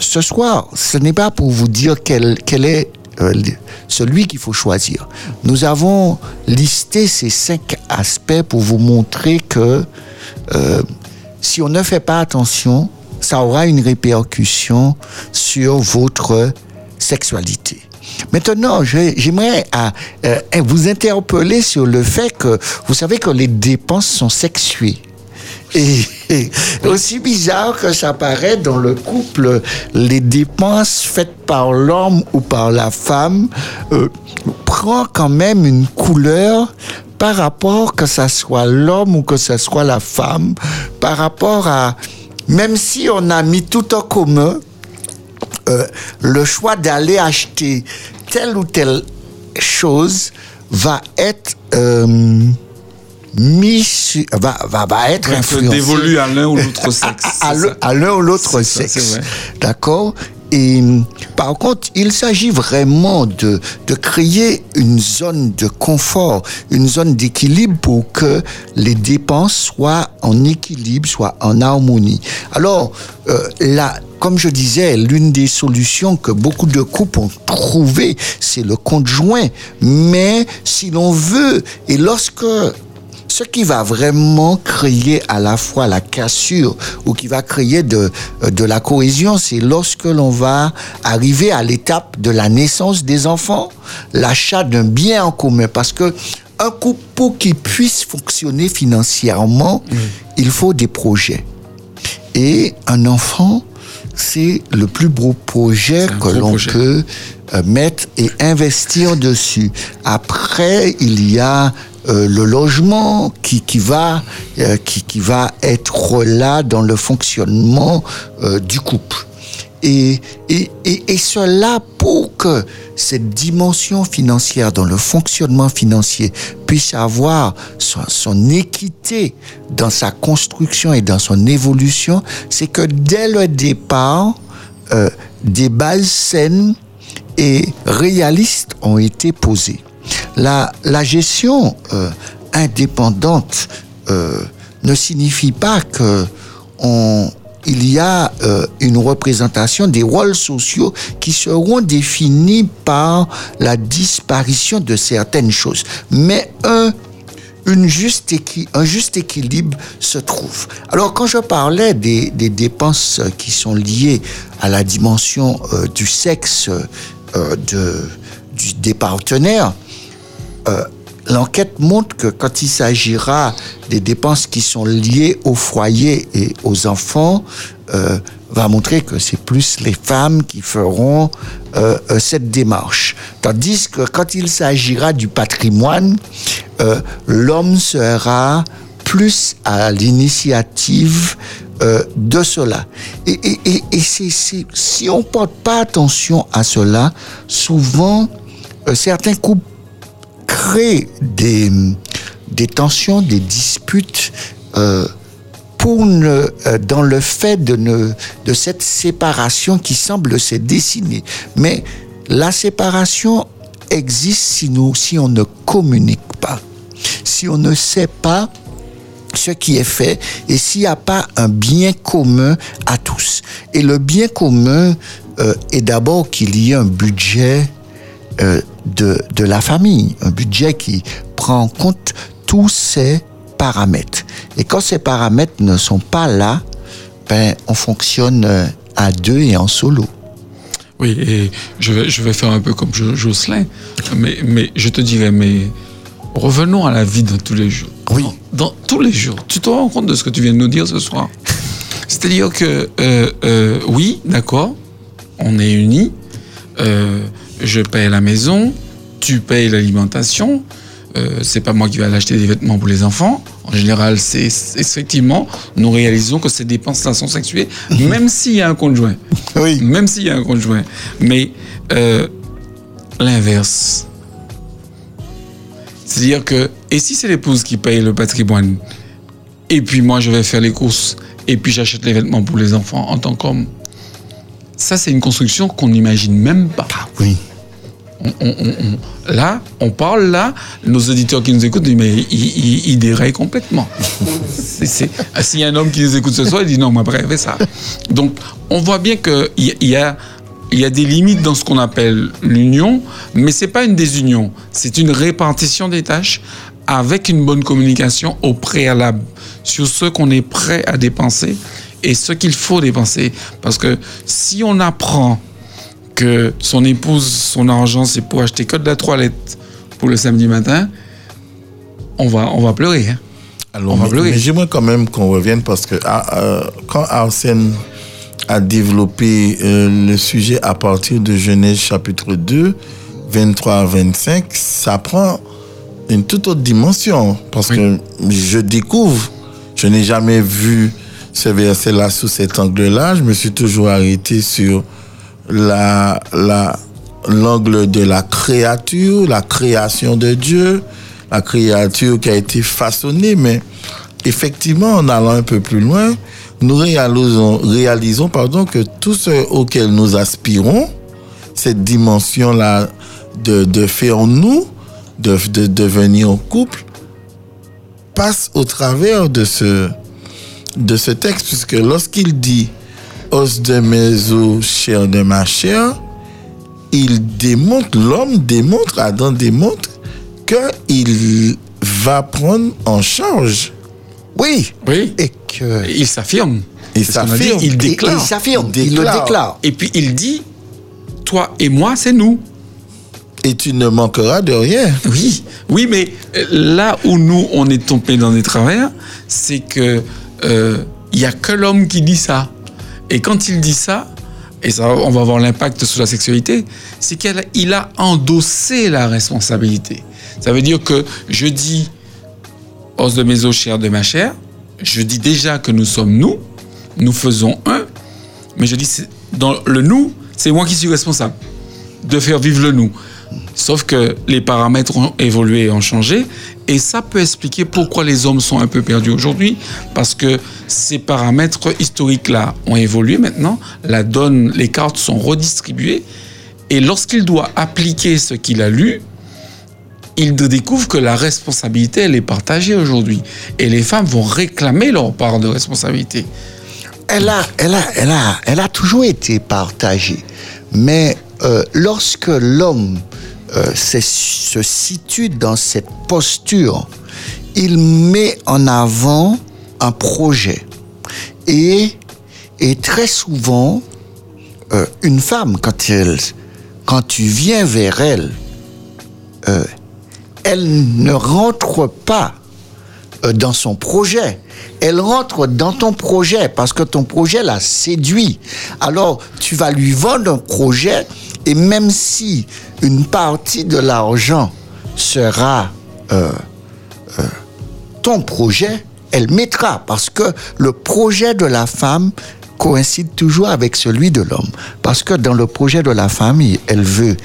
Ce soir, ce n'est pas pour vous dire quel, quel est euh, celui qu'il faut choisir. Nous avons listé ces cinq aspects pour vous montrer que euh, si on ne fait pas attention, ça aura une répercussion sur votre sexualité. Maintenant, j'aimerais à, euh, vous interpeller sur le fait que vous savez que les dépenses sont sexuées. Et aussi bizarre que ça paraît dans le couple, les dépenses faites par l'homme ou par la femme euh, prend quand même une couleur par rapport que ça soit l'homme ou que ce soit la femme, par rapport à même si on a mis tout en commun, euh, le choix d'aller acheter telle ou telle chose va être euh, mis sur- va, va, va être influencé dévolu à l'un ou l'autre sexe. à, l'un- ça. à l'un ou l'autre sexe. D'accord? Et par contre, il s'agit vraiment de, de créer une zone de confort, une zone d'équilibre pour que les dépenses soient en équilibre, soient en harmonie. Alors, euh, là, comme je disais, l'une des solutions que beaucoup de couples ont trouvé, c'est le conjoint. Mais si l'on veut, et lorsque ce qui va vraiment créer à la fois la cassure ou qui va créer de, euh, de la cohésion, c'est lorsque l'on va arriver à l'étape de la naissance des enfants, l'achat d'un bien en commun. Parce que un couple, pour qu'il puisse fonctionner financièrement, il faut des projets. Et un enfant, c'est le plus beau projet que l'on peut euh, mettre et investir dessus. Après, il y a euh, le logement qui, qui, va, euh, qui, qui va être là dans le fonctionnement euh, du couple. Et, et, et, et cela pour que cette dimension financière dans le fonctionnement financier puisse avoir son, son équité dans sa construction et dans son évolution, c'est que dès le départ, des bases saines et réalistes ont été posées. La, la gestion euh, indépendante euh, ne signifie pas que on, il y a euh, une représentation des rôles sociaux qui seront définis par la disparition de certaines choses. Mais un, une juste équilibre se trouve. Alors quand je parlais des, des dépenses qui sont liées à la dimension du sexe de, des partenaires, euh, l'enquête montre que quand il s'agira des dépenses qui sont liées au foyer et aux enfants, euh, va montrer que c'est plus les femmes qui feront euh, euh, cette démarche. Tandis que quand il s'agira du patrimoine, l'homme sera plus à l'initiative de cela. Et, si on porte pas attention à cela, souvent certains couples créent des, des tensions, des disputes euh, euh, dans le fait de, de cette séparation qui semble se dessiner. Mais la séparation existe si, nous, si on ne communique pas, si on ne sait pas ce qui est fait et s'il n'y a pas un bien commun à tous. Et le bien commun euh, est d'abord qu'il y ait un budget euh, de, de la famille, un budget qui prend en compte tous ces paramètres. Et quand ces paramètres ne sont pas là, ben, on fonctionne euh, à deux et en solo. Oui, et je vais, je vais faire un peu comme Jo- Jocelyn, mais, mais je te dirais, mais revenons à la vie de tous les jours. Oui. Dans, dans tous les jours. Tu te rends compte de ce que tu viens de nous dire ce soir? C'est-à-dire que, euh, euh, oui, d'accord, on est unis, euh, je paye la maison, tu payes l'alimentation, euh, c'est pas moi qui vais aller acheter des vêtements pour les enfants. En général, c'est effectivement, nous réalisons que ces dépenses-là sont sexuées, même s'il y a un conjoint Oui. même s'il y a un conjoint. Mais euh, l'inverse. C'est-à-dire que, et si c'est l'épouse qui paye le patrimoine, et puis moi je vais faire les courses, et puis j'achète les vêtements pour les enfants en tant qu'homme, ça c'est une construction qu'on n'imagine même pas. Oui. On- on- on- on- là, on parle là, nos auditeurs qui nous écoutent disent mais il, il, il déraille complètement. Ah, S'il y a un homme qui nous écoute ce soir, il dit non, moi préfère ça. Donc, on voit bien qu'il y, a, il y a des limites dans ce qu'on appelle l'union, mais c'est pas une désunion, c'est une répartition des tâches avec une bonne communication au préalable sur ce qu'on est prêt à dépenser et ce qu'il faut dépenser. Parce que si on apprend que son épouse, son argent, c'est pour acheter que de la toilette pour le samedi matin, on va, on va pleurer. hein. Alors, On va mais, pleurer. mais j'aimerais quand même qu'on revienne parce que ah, euh, quand Arsène a développé euh, le sujet à partir de Genèse chapitre 2, 23 à 25, ça prend une toute autre dimension. Parce Oui. que je découvre, je n'ai jamais vu ce verset-là sous cet angle-là. Je me suis toujours arrêté sur la, la, l'angle de la créature, la création de Dieu, la créature qui a été façonnée, mais effectivement, en allant un peu plus loin, nous réalisons, pardon, que tout ce auquel nous aspirons, cette dimension-là de, faire nous, de, de devenir un couple, passe au travers de ce, de ce texte, puisque lorsqu'il dit os de mes os, chair de ma chair, il démontre, l'homme démontre, Adam démontre qu'il va prendre en charge. Oui. Oui. Et que. Il s'affirme. Il s'affirme. Il déclare. et il s'affirme, Il il le déclare. Et puis il dit, toi et moi, c'est nous. Et tu ne manqueras de rien. Oui, oui, mais euh, là où nous, on est tombé dans des travers, c'est que euh, il y a que l'homme qui dit ça. Et quand il dit ça, et ça, on va voir l'impact sur la sexualité, c'est qu'il a- endossé la responsabilité. Ça veut dire que je dis os de mes os, chair de ma chair, je dis déjà que nous sommes nous, nous faisons un, mais je dis dans le nous, c'est moi qui suis responsable de faire vivre le nous. Sauf que les paramètres ont évolué et ont changé. Et ça peut expliquer pourquoi les hommes sont un peu perdus aujourd'hui. Parce que ces paramètres historiques-là ont évolué maintenant. La donne, les cartes sont redistribuées. Et lorsqu'il doit appliquer ce qu'il a lu, il découvre que la responsabilité, elle est partagée aujourd'hui. Et les femmes vont réclamer leur part de responsabilité. Elle a, elle a, elle a, elle a toujours été partagée. Mais euh, lorsque l'homme euh, se, situe dans cette posture, il met en avant un projet. Et, et très souvent, euh, une femme, quand, elle, quand tu viens vers elle, euh, elle ne rentre pas dans son projet. Elle rentre dans ton projet parce que ton projet la séduit. Alors, tu vas lui vendre un projet et même si une partie de l'argent sera euh, euh, ton projet, elle mettra parce que le projet de la femme coïncide toujours avec celui de l'homme. Parce que dans le projet de la famille, elle veut,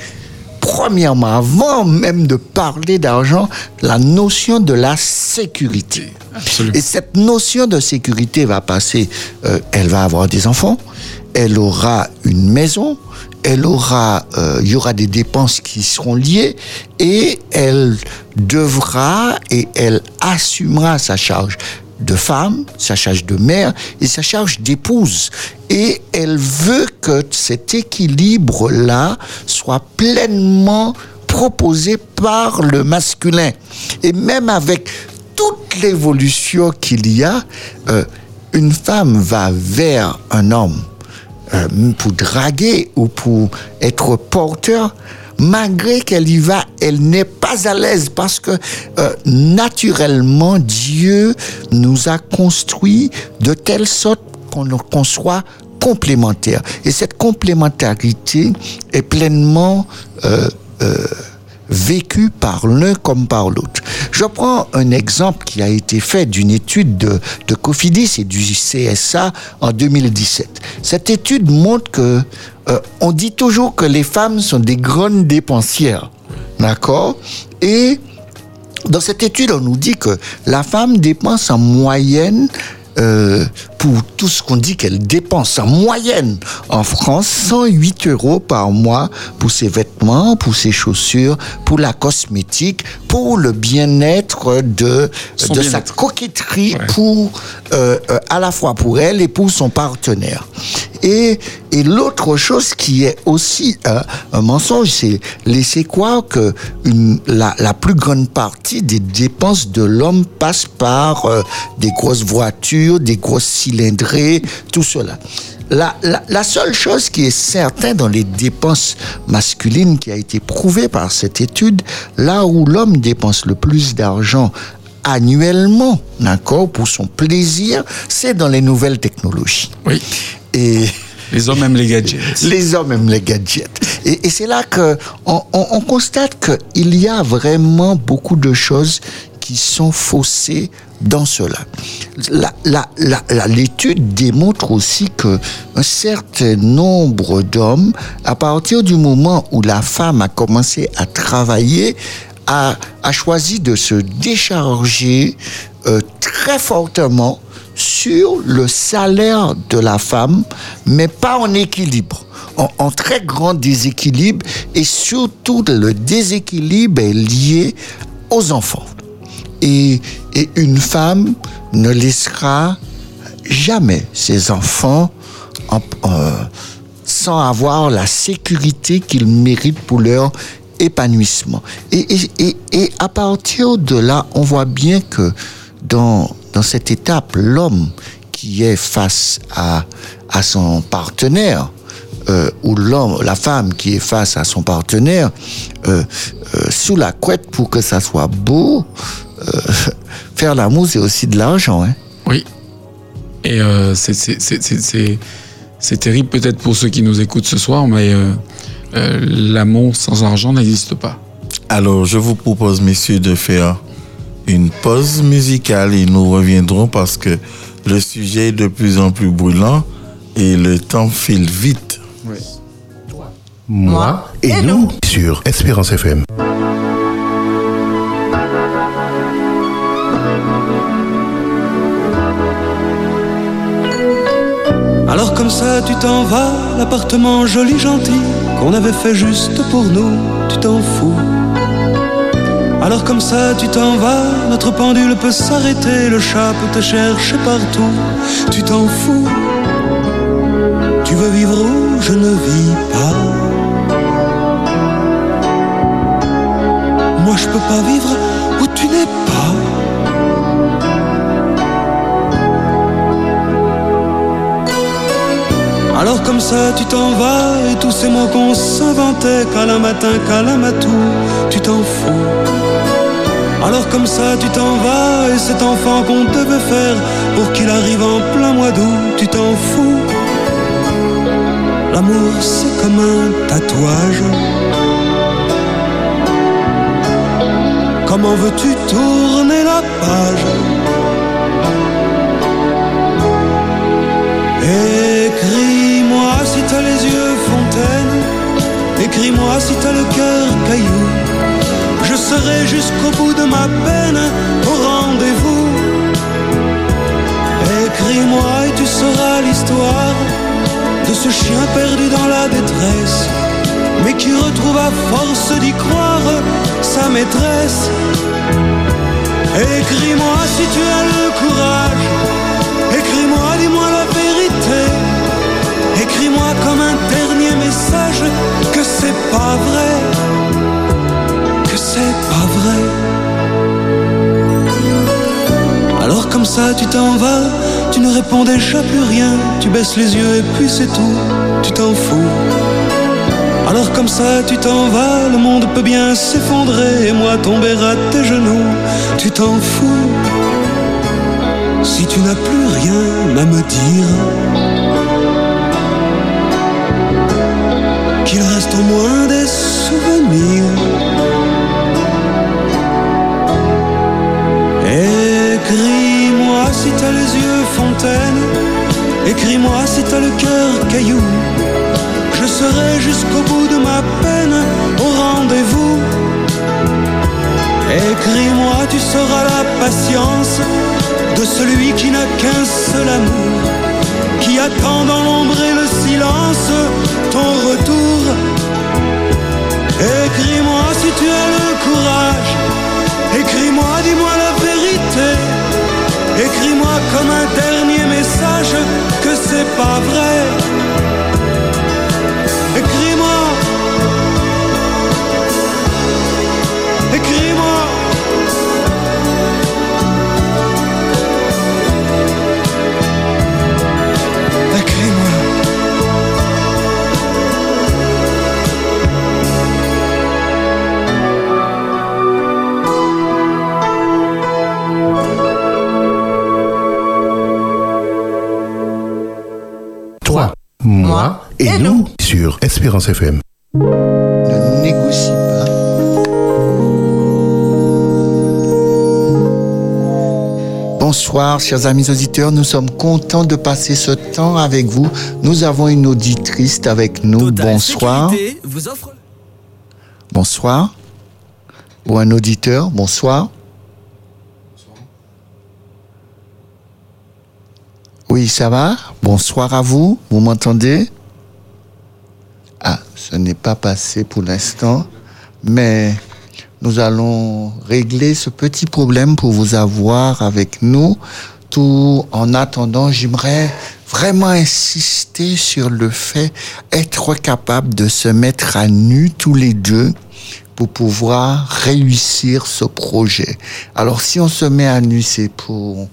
premièrement, avant même de parler d'argent, la notion de la sécurité. Absolument. Et cette notion de sécurité va passer, euh, elle va avoir des enfants, elle aura une maison, elle aura, euh, il y aura des dépenses qui seront liées et elle devra et elle assumera sa charge de femme, sa charge de mère et sa charge d'épouse. Et elle veut que cet équilibre-là soit pleinement proposé par le masculin. Et même avec toute l'évolution qu'il y a, euh, une femme va vers un homme euh, pour draguer ou pour être porteur, malgré qu'elle y va, elle n'est pas à l'aise parce que euh, naturellement, Dieu nous a construit de telle sorte qu'on soit complémentaires. Et cette complémentarité est pleinement euh, vécue par l'un comme par l'autre. Je prends un exemple qui a été fait d'une étude de, de Cofidis et du CSA en 2017. Cette étude montre que euh, on dit toujours que les femmes sont des grandes dépensières, d'accord? Et dans cette étude, on nous dit que la femme dépense en moyenne euh, pour tout ce qu'on dit qu'elle dépense en moyenne en France 108 euros par mois pour ses vêtements, pour ses chaussures, pour la cosmétique, pour le bien-être de, Son de sa bien-être. coquetterie Ouais. pour euh, euh, à la fois pour elle et pour son partenaire. Et, et l'autre chose qui est aussi un mensonge, c'est laisser croire que une, la, la plus grande partie des dépenses de l'homme passe par des grosses voitures, des grosses cylindrées, tout cela. La, la, la seule chose qui est certaine dans les dépenses masculines qui a été prouvée par cette étude, là où l'homme dépense le plus d'argent annuellement, d'accord, pour son plaisir, c'est dans les nouvelles technologies. Oui. Et Les hommes aiment les gadgets. les hommes aiment les gadgets. Et, et c'est là que on, on- on constate qu'il y a vraiment beaucoup de choses qui sont faussées dans cela. La- la- la- L'étude démontre aussi que un certain nombre d'hommes, à partir du moment où la femme a commencé à travailler, a, a choisi de se décharger euh, très fortement sur le salaire de la femme, mais pas en équilibre, en, en très grand déséquilibre, et surtout le déséquilibre est lié aux enfants. Et, une femme ne laissera jamais ses enfants en- euh, sans avoir la sécurité qu'ils méritent pour leur épanouissement. Et, à partir de là, on voit bien que dans, cette étape, l'homme qui est face à, son partenaire, euh, ou l'homme, la femme qui est face à son partenaire, euh, sous la couette pour que ça soit beau, faire l'amour, c'est aussi de l'argent. Hein. Oui. Et euh, c'est- terrible peut-être pour ceux qui nous écoutent ce soir, mais euh, euh, l'amour sans argent n'existe pas. Alors, je vous propose, messieurs, de faire une pause musicale et nous reviendrons parce que le sujet est de plus en plus brûlant et le temps file vite. Moi et nous sur Espérance FM. Comme ça tu t'en vas, l'appartement joli gentil qu'on avait fait juste pour nous, tu t'en fous. Alors comme ça tu t'en vas, notre pendule peut s'arrêter, le chat peut te chercher partout, tu t'en fous. Tu veux vivre où? Je ne vis pas. Moi je peux pas vivre Alors comme ça tu t'en vas et tous ces mots qu'on s'inventait Câlin matin, câlin matou, tu t'en fous Alors comme ça tu t'en vas et cet enfant qu'on devait faire pour qu'il arrive en plein mois d'août, tu t'en fous. L'amour c'est comme un tatouage. Comment veux-tu tourner la page? T'as les yeux fontaine, écris-moi si t'as le cœur caillou. Je serai jusqu'au bout de ma peine au rendez-vous. Écris-moi et tu sauras l'histoire de ce chien perdu dans la détresse, mais qui retrouve à force d'y croire sa maîtresse. Écris-moi si tu as le courage, écris-moi, dis-moi la. Écris-moi comme un dernier message que c'est pas vrai, que c'est pas vrai. Alors comme ça tu t'en vas, tu ne réponds déjà plus rien, tu baisses les yeux et puis c'est tout, tu t'en fous. Alors comme ça tu t'en vas, le monde peut bien s'effondrer et moi tomber à tes genoux, tu t'en fous. Si tu n'as plus rien à me dire, qu'il reste au moins des souvenirs. Écris-moi si t'as les yeux fontaine, écris-moi si t'as le cœur caillou. Je serai jusqu'au bout de ma peine au rendez-vous. Écris-moi, tu sauras la patience de celui qui n'a qu'un seul amour, qui attend dans l'ombre et le silence ton retour. Écris-moi si tu as le courage, écris-moi, dis-moi la vérité. Écris-moi comme un dernier message que c'est pas vrai. Moi et nous sur Espérance FM. Ne négocie pas. Bonsoir, chers amis auditeurs. Nous sommes contents de passer ce temps avec vous. Nous avons une auditrice avec nous. Total Bonsoir. Sécurité vous offre Bonsoir. Ou un auditeur. Bonsoir. Oui, ça va? Bonsoir à vous. Vous m'entendez? Ah, ce n'est pas passé pour l'instant, mais nous allons régler ce petit problème pour vous avoir avec nous. Tout en attendant, j'aimerais vraiment insister sur le fait être capable de se mettre à nu tous les deux pour pouvoir réussir ce projet. Alors si on se met à nu, c'est pour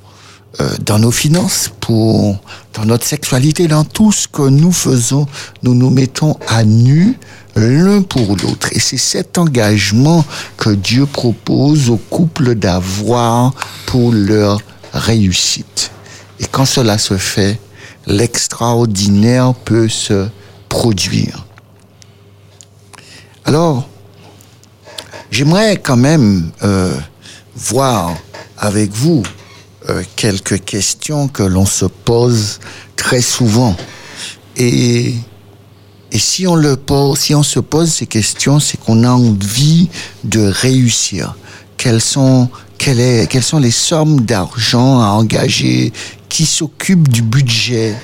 euh, dans nos finances, pour dans notre sexualité, dans tout ce que nous faisons, nous nous mettons à nu l'un pour l'autre. Et c'est cet engagement que Dieu propose aux couples d'avoir pour leur réussite. Et quand cela se fait, l'extraordinaire peut se produire. Alors, j'aimerais quand même euh, voir avec vous euh, quelques questions que l'on se pose très souvent. Et, et si on le pose, si on se pose ces questions, c'est qu'on a envie de réussir. Quelles sont, quelle est, quelles sont les sommes d'argent à engager? Qui s'occupe du budget?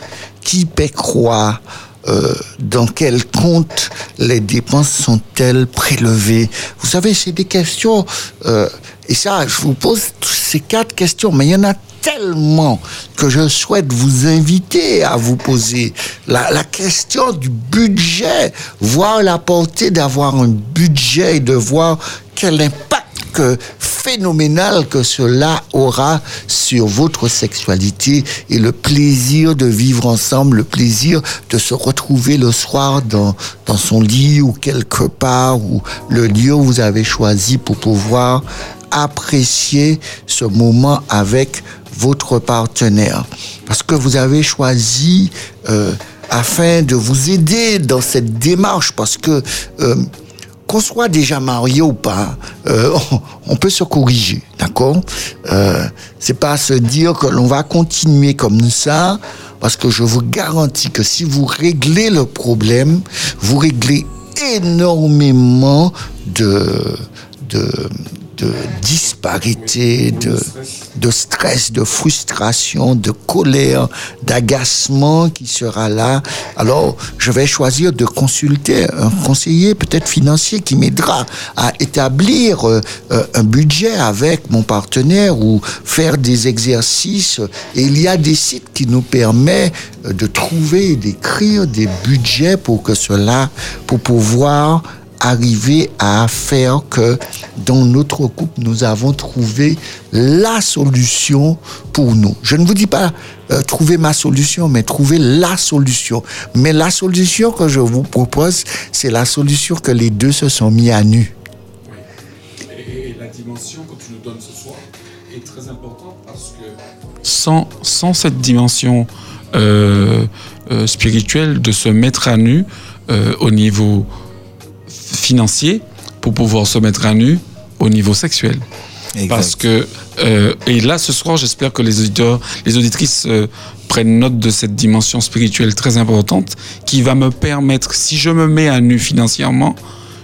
Qui paie quoi euh, dans quel compte les dépenses sont-elles prélevées? Vous savez, c'est des questions, euh, et ça, je vous pose ces quatre questions, mais il y en a tellement que je souhaite vous inviter à vous poser. La, la question du budget, voir la portée d'avoir un budget et de voir quel impact que phénoménal que cela aura sur votre sexualité et le plaisir de vivre ensemble, le plaisir de se retrouver le soir dans, dans son lit ou quelque part ou le lieu où vous avez choisi pour pouvoir apprécier ce moment avec votre partenaire. Parce que vous avez choisi euh, afin de vous aider dans cette démarche, parce que euh, qu'on soit déjà marié ou pas, euh, on, peut se corriger, d'accord? Euh, C'est pas se dire que l'on va continuer comme ça, parce que je vous garantis que si vous réglez le problème, vous réglez énormément de, de, de disparité, de, de stress, de frustration, de colère, d'agacement qui sera là. Alors, je vais choisir de consulter un conseiller peut-être financier qui m'aidera à établir euh, euh, un budget avec mon partenaire ou faire des exercices. Et il y a des sites qui nous permettent euh, de trouver et d'écrire des budgets pour que cela, pour pouvoir arriver à faire que dans notre couple, nous avons trouvé la solution pour nous. Je ne vous dis pas euh, trouver ma solution, mais trouver la solution. Mais la solution que je vous propose, c'est la solution que les deux se sont mis à nu. Et la dimension que tu nous donnes ce soir est très importante parce que sans, sans cette dimension euh, euh, spirituelle de se mettre à nu euh, au niveau financier pour pouvoir se mettre à nu au niveau sexuel. Exact. Parce que euh, et là ce soir j'espère que les auditeurs, les auditrices euh, prennent note de cette dimension spirituelle très importante qui va me permettre si je me mets à nu financièrement,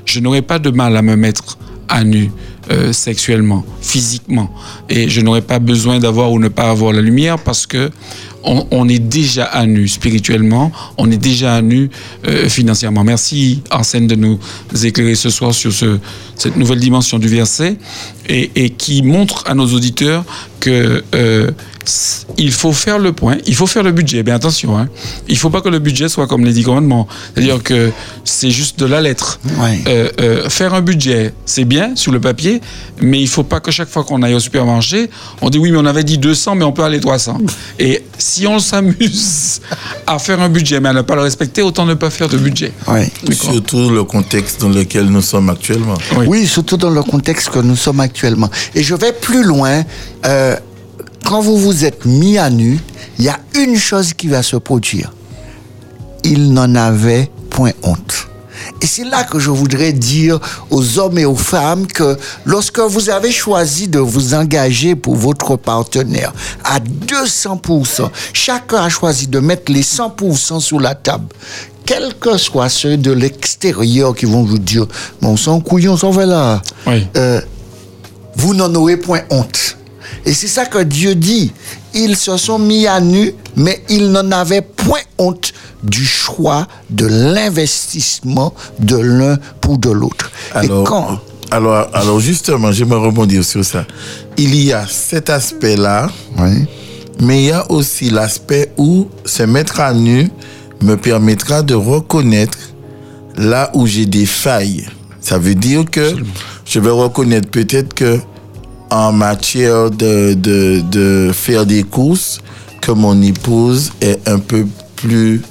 je n'aurai pas de mal à me mettre à nu euh, sexuellement, physiquement et je n'aurai pas besoin d'avoir ou ne pas avoir la lumière parce que on, on est déjà à nu spirituellement, on est déjà à nu euh, financièrement. Merci Arsène de nous éclairer ce soir sur ce, cette nouvelle dimension du verset et, et qui montre à nos auditeurs que euh, il faut faire le point, il faut faire le budget. Bien attention, hein. il faut pas que le budget soit comme les dix commandements, c'est-à-dire que c'est juste de la lettre. Ouais. Euh, euh, faire un budget, c'est bien sur le papier, mais il faut pas que chaque fois qu'on aille au supermarché, on dit oui, mais on avait dit 200, mais on peut aller 300. Et si on s'amuse à faire un budget, mais à ne pas le respecter, autant ne pas faire de budget. D'accord. Surtout le contexte dans lequel nous sommes actuellement. Oui. Oui. surtout dans le contexte que nous sommes actuellement. Et je vais plus loin. Euh, quand vous vous êtes mis à nu, il y a une chose qui va se produire. Il n'en avait point honte. Et c'est là que je voudrais dire aux hommes et aux femmes que lorsque vous avez choisi de vous engager pour votre partenaire à 200%, chacun a choisi de mettre les 100% sur la table. Quels que soient ceux de l'extérieur qui vont vous dire, bon, sans couillon, s'en va là. Oui. Euh, vous n'en aurez point honte. Et c'est ça que Dieu dit. Ils se sont mis à nu, mais ils n'en avaient point honte du choix, de l'investissement de l'un pour de l'autre. Et Alors, quand alors, alors justement, j'aimerais rebondir sur ça. Il y a cet aspect-là, Oui. mais il y a aussi l'aspect où se mettre à nu me permettra de reconnaître là où j'ai des failles. Ça veut dire que je vais reconnaître peut-être que en matière de, de, de faire des courses, que mon épouse est un peu plus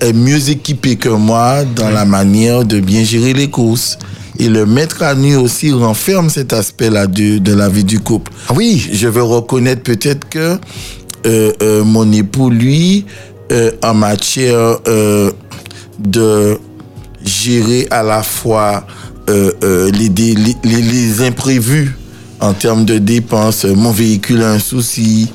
est mieux équipée que moi dans la manière de bien gérer les courses. Et le mettre à nu aussi renferme cet aspect-là de, de la vie du couple. Ah oui, Je veux reconnaître peut-être que euh, euh, mon époux, lui, euh, en matière de gérer à la fois les, dé- les, les- les imprévus en termes de dépenses, euh, mon véhicule a un souci,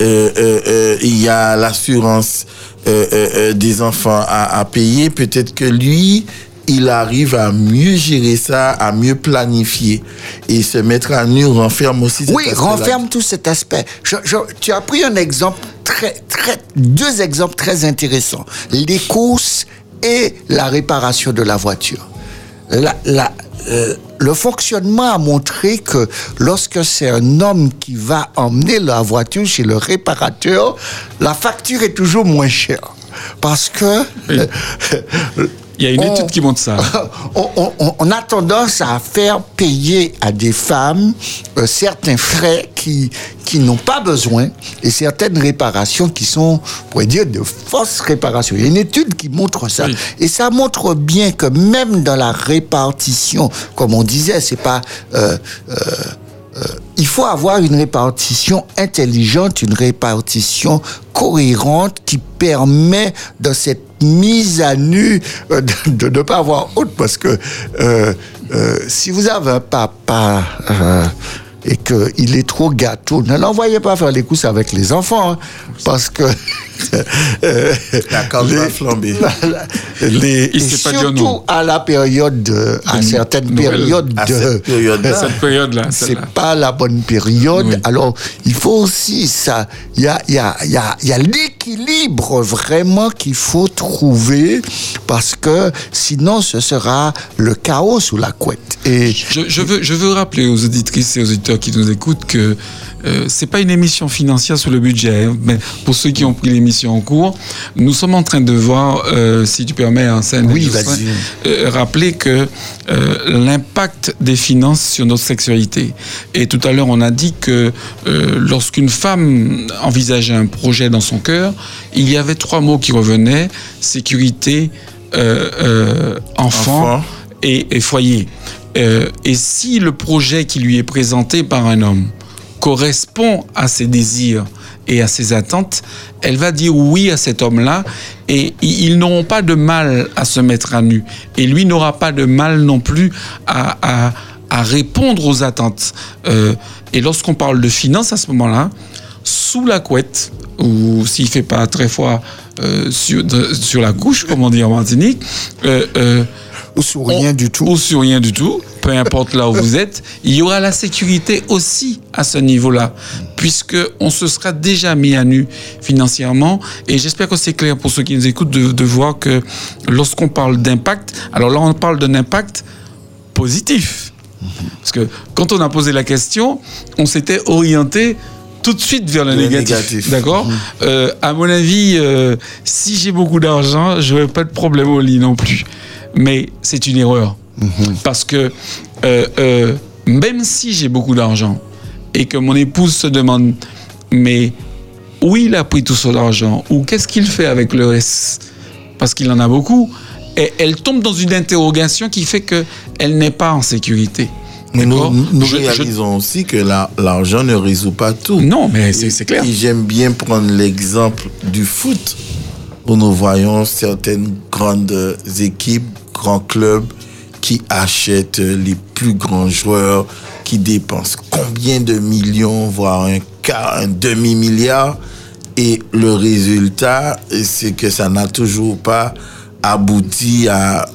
euh, euh, euh, il y a l'assurance euh, des enfants à, à payer, peut-être que lui, il arrive à mieux gérer ça, à mieux planifier et se mettre à nu renferme aussi cet oui, aspect-là. renferme tout cet aspect. Je- je- tu as pris un exemple très, très, deux exemples très intéressants. Les courses et la réparation de la voiture. La- la- euh, le fonctionnement a montré que lorsque c'est un homme qui va emmener la voiture chez le réparateur, la facture est toujours moins chère. Parce que Il y a une On- étude qui montre ça. on, on- on- on a tendance à faire payer à des femmes euh, certains frais qui, qui n'ont pas besoin et certaines réparations qui sont, on pourrait dire, de fausses réparations. Il y a une étude qui montre ça. Oui. Et ça montre bien que même dans la répartition, comme on disait, c'est pas... euh, euh, il faut avoir une répartition intelligente, une répartition cohérente qui permet dans cette mise à nu euh, de ne pas avoir honte parce que euh, euh, si vous avez un papa euh, et qu'il est trop gâteau, ne l'envoyez pas faire les courses avec les enfants hein, parce que euh, La corde va les- flamber. les, Il et sait pas dire surtout non. à la période, de- à De certaines périodes À de, cette période-là. C'est pas la bonne période. Oui. Alors, il faut aussi ça. Il y a, il y a, il y a, il y a l'équilibre vraiment qu'il faut trouver parce que sinon ce sera le chaos sous la couette. Et Je, je veux, je veux rappeler aux auditrices et aux auditeurs qui nous écoutent que euh, c'est pas une émission financière sur le budget, hein, mais pour ceux qui ont pris l'émission en cours, nous sommes en train de voir, euh, si tu permets, en scène, Oui, Jocelyn, vas-y. euh, rappeler que euh, l'impact des finances sur notre sexualité. Et tout à l'heure, on a dit que lorsqu'une femme envisageait un projet dans son cœur, il y avait trois mots qui revenaient sécurité, enfant, Enfant. et, et foyer. Euh, et si le projet qui lui est présenté par un homme correspond à ses désirs et à ses attentes, elle va dire oui à cet homme-là et ils n'auront pas de mal à se mettre à nu. Et lui n'aura pas de mal non plus à, répondre aux attentes. Euh, et lorsqu'on parle de finances à ce moment-là, sous la couette, ou s'il fait pas très froid euh, sur, la couche, comme on dit en Martinique, ou sous rien on- du tout. Ou sur rien du tout, peu importe là où vous êtes, il y aura la sécurité aussi à ce niveau-là, puisque on se sera déjà mis à nu financièrement. Et j'espère que c'est clair pour ceux qui nous écoutent de, de voir que lorsqu'on parle d'impact, alors là on parle d'un impact positif. Parce que quand on a posé la question, on s'était orienté tout de suite vers le, Le négatif. négatif. D'accord Euh, À mon avis, euh, si j'ai beaucoup d'argent, je n'aurai pas de problème au lit non plus. Mais c'est une erreur. Parce que euh, euh, même si j'ai beaucoup d'argent et que mon épouse se demande, mais où il a pris tout son argent Ou qu'est-ce qu'il fait avec le reste? Parce qu'il en a beaucoup. Et elle tombe dans une interrogation qui fait qu'elle n'est pas en sécurité. Mais nous, nous Je- je- réalisons aussi que la- l'argent ne résout pas tout. Non, mais c'est clair. J'aime bien prendre l'exemple du foot, où nous voyons certaines grandes équipes, grands clubs qui achètent les plus grands joueurs, qui dépensent combien de millions, voire un quart, un demi-milliard. Et le résultat, c'est que ça n'a toujours pas abouti à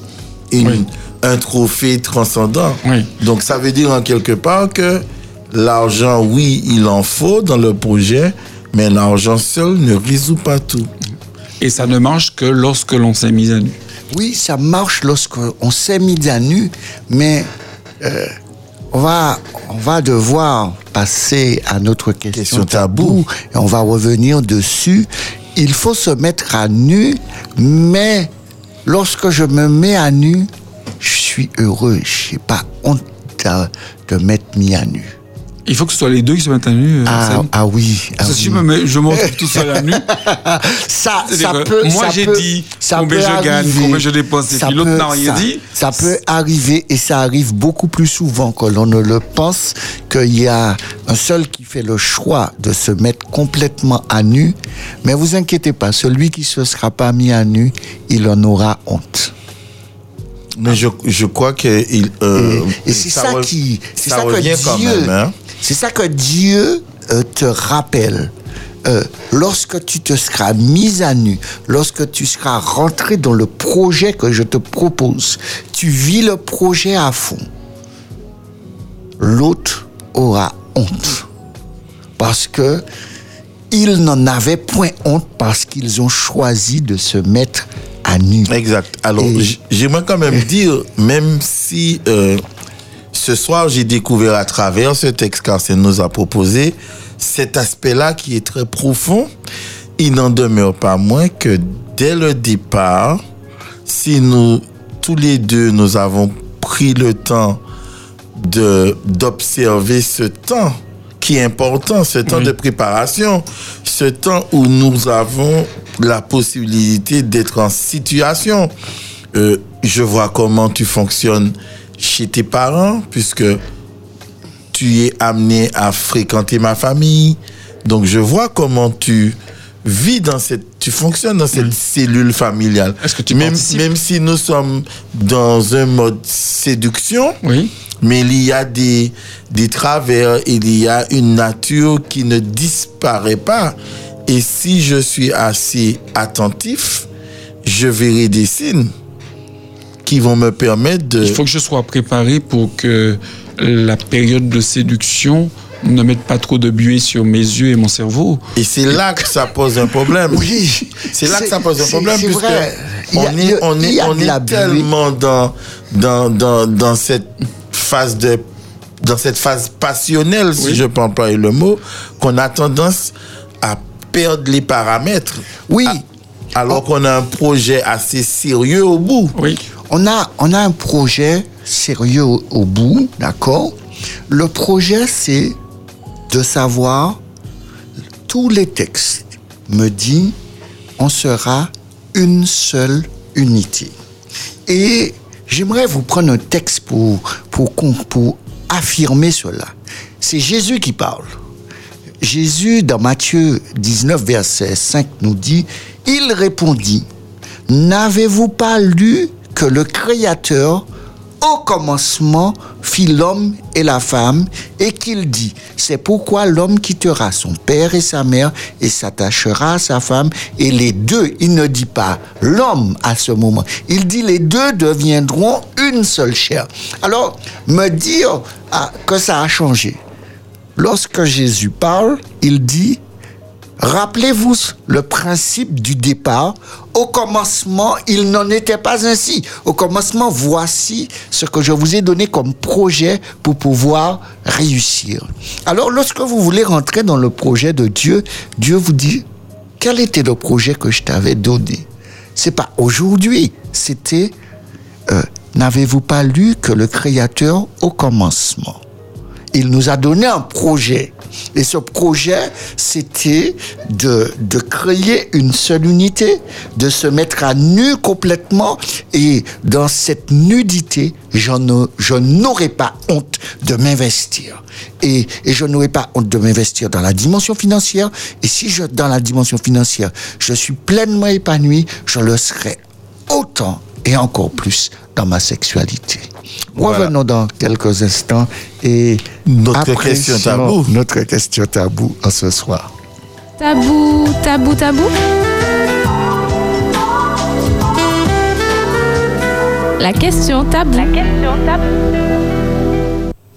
une- Oui. un trophée transcendant. Oui. Donc ça veut dire en quelque part que l'argent, oui, il en faut dans le projet, mais l'argent seul ne résout pas tout. Et ça ne marche que lorsque l'on s'est mis à nu. Oui, ça marche lorsqu'on s'est mis à nu, mais euh, on, va, on va devoir passer à notre question, Question tabou tabou. et on va revenir dessus. Il faut se mettre à nu, mais lorsque je me mets à nu, je suis heureux. Je n'ai pas honte de, de m'être mis à nu. Il faut que ce soit les deux qui se mettent à nu. euh, Ah, ah oui. ah Parce que si je me mets, je monte tout seul à nu. ça, ça peut. moi, j'ai dit ça combien peut je gagne, arriver. combien je dépense, et puis l'autre n'a rien ça- dit. Ça peut arriver et ça arrive beaucoup plus souvent que l'on ne le pense qu'il y a un seul qui fait le choix de se mettre complètement à nu. Mais vous inquiétez pas, celui qui se sera pas mis à nu, il en aura honte. Mais je, je crois que il, euh, Et, et c'est ça, qui, c'est ça ça, que revient Dieu, quand même. Hein? C'est ça que Dieu euh, te rappelle. Euh, lorsque tu te seras mis à nu, lorsque tu seras rentré dans le projet que je te propose, tu vis le projet à fond. L'autre aura honte parce que ils n'en avaient point honte parce qu'ils ont choisi de se mettre à nu. Exact. Alors, Et- j'aimerais quand même dire, même si euh, ce soir j'ai découvert à travers ce texte qu'Arsène nous a proposé, cet aspect-là qui est très profond, il n'en demeure pas moins que dès le départ, si nous, tous les deux, nous avons pris le temps de d'observer ce temps qui est important, ce temps Oui. de préparation, ce temps où nous avons la possibilité d'être en situation. Euh, je vois comment tu fonctionnes chez tes parents, puisque tu es amené à fréquenter ma famille. Donc je vois comment tu vis dans cette, tu fonctionnes dans cette cellule familiale. Est-ce que tu même, même si nous sommes dans un mode séduction, Oui. mais il y a des, des travers, il y a une nature qui ne disparaît pas. Et si je suis assez attentif, je verrai des signes qui vont me permettre de... Il faut que je sois préparé pour que la période de séduction ne mette pas trop de buée sur mes yeux et mon cerveau. Et c'est là que ça pose un problème. Oui. C'est là que ça pose un problème, c'est puisque vrai. On a- est, on on tellement dans, dans, dans, dans cette phase de dans cette phase passionnelle, si Oui. je peux employer le mot, qu'on a tendance à perdre les paramètres. Oui. À- alors qu'on a un projet assez sérieux au bout. Oui. On a, on a un projet sérieux au, bout, d'accord? Le projet, c'est de savoir, tous les textes me disent, on sera une seule unité. Et j'aimerais vous prendre un texte pour, pour, pour affirmer cela. C'est Jésus qui parle. Jésus, dans Matthieu 19, verset 5, nous dit, il répondit, N'avez-vous pas lu que le Créateur, au commencement, fit l'homme et la femme, et qu'il dit, c'est pourquoi l'homme quittera son père et sa mère et s'attachera à sa femme, et les deux, il ne dit pas l'homme à ce moment, il dit les deux deviendront une seule chair. Alors, me dire ah, que ça a changé. Lorsque Jésus parle, il dit Rappelez-vous le principe du départ. Au commencement, il n'en était pas ainsi. Au commencement, voici ce que je vous ai donné comme projet pour pouvoir réussir. Alors, lorsque vous voulez rentrer dans le projet de Dieu, Dieu vous dit, quel était le projet que je t'avais donné? C'est pas aujourd'hui, c'était, euh, n'avez-vous pas lu que le Créateur au commencement il nous a donné un projet? Et ce projet, c'était de, de créer une seule unité, de se mettre à nu complètement. Et dans cette nudité, je n'aurais pas honte de m'investir. Et, et je n'aurais pas honte de m'investir dans la dimension financière. Et si je, dans la dimension financière, je suis pleinement épanoui, je le serai autant et encore plus dans ma sexualité. Voilà. Revenons dans quelques instants et Notre question tabou. Notre question tabou en ce soir. Tabou, tabou, tabou. La question tabou. La question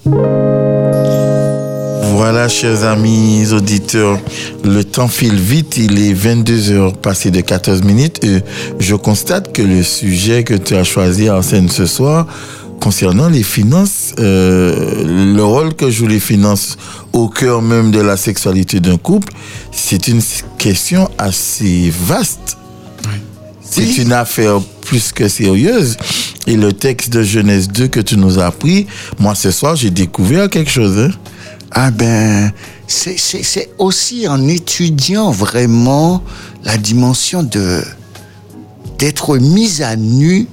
tabou. Voilà, chers amis auditeurs, le temps file vite. Il est 22 heures passées de 14 minutes. Et je constate que le sujet que tu as choisi en scène ce soir, concernant les finances, euh, le rôle que jouent les finances au cœur même de la sexualité d'un couple, c'est une question assez vaste. C'est une affaire plus que sérieuse. Et le texte de Genèse 2 que tu nous as appris, moi ce soir, j'ai découvert quelque chose. hein. Ah ben, c'est- aussi en étudiant vraiment la dimension de d'être mise à nu,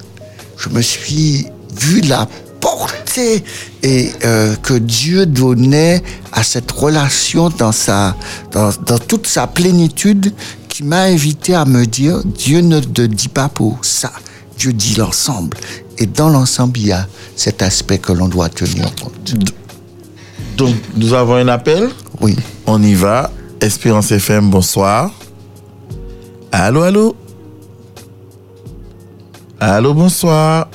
je me suis vu la portée et euh, que Dieu donnait à cette relation dans sa dans toute sa plénitude qui m'a invité à me dire Dieu ne te dit pas pour ça, Dieu dit l'ensemble et dans l'ensemble il y a cet aspect que l'on doit tenir compte. Donc, nous avons un appel. Oui. On y va. Espérance FM, bonsoir. Allô, allô? Allô, bonsoir.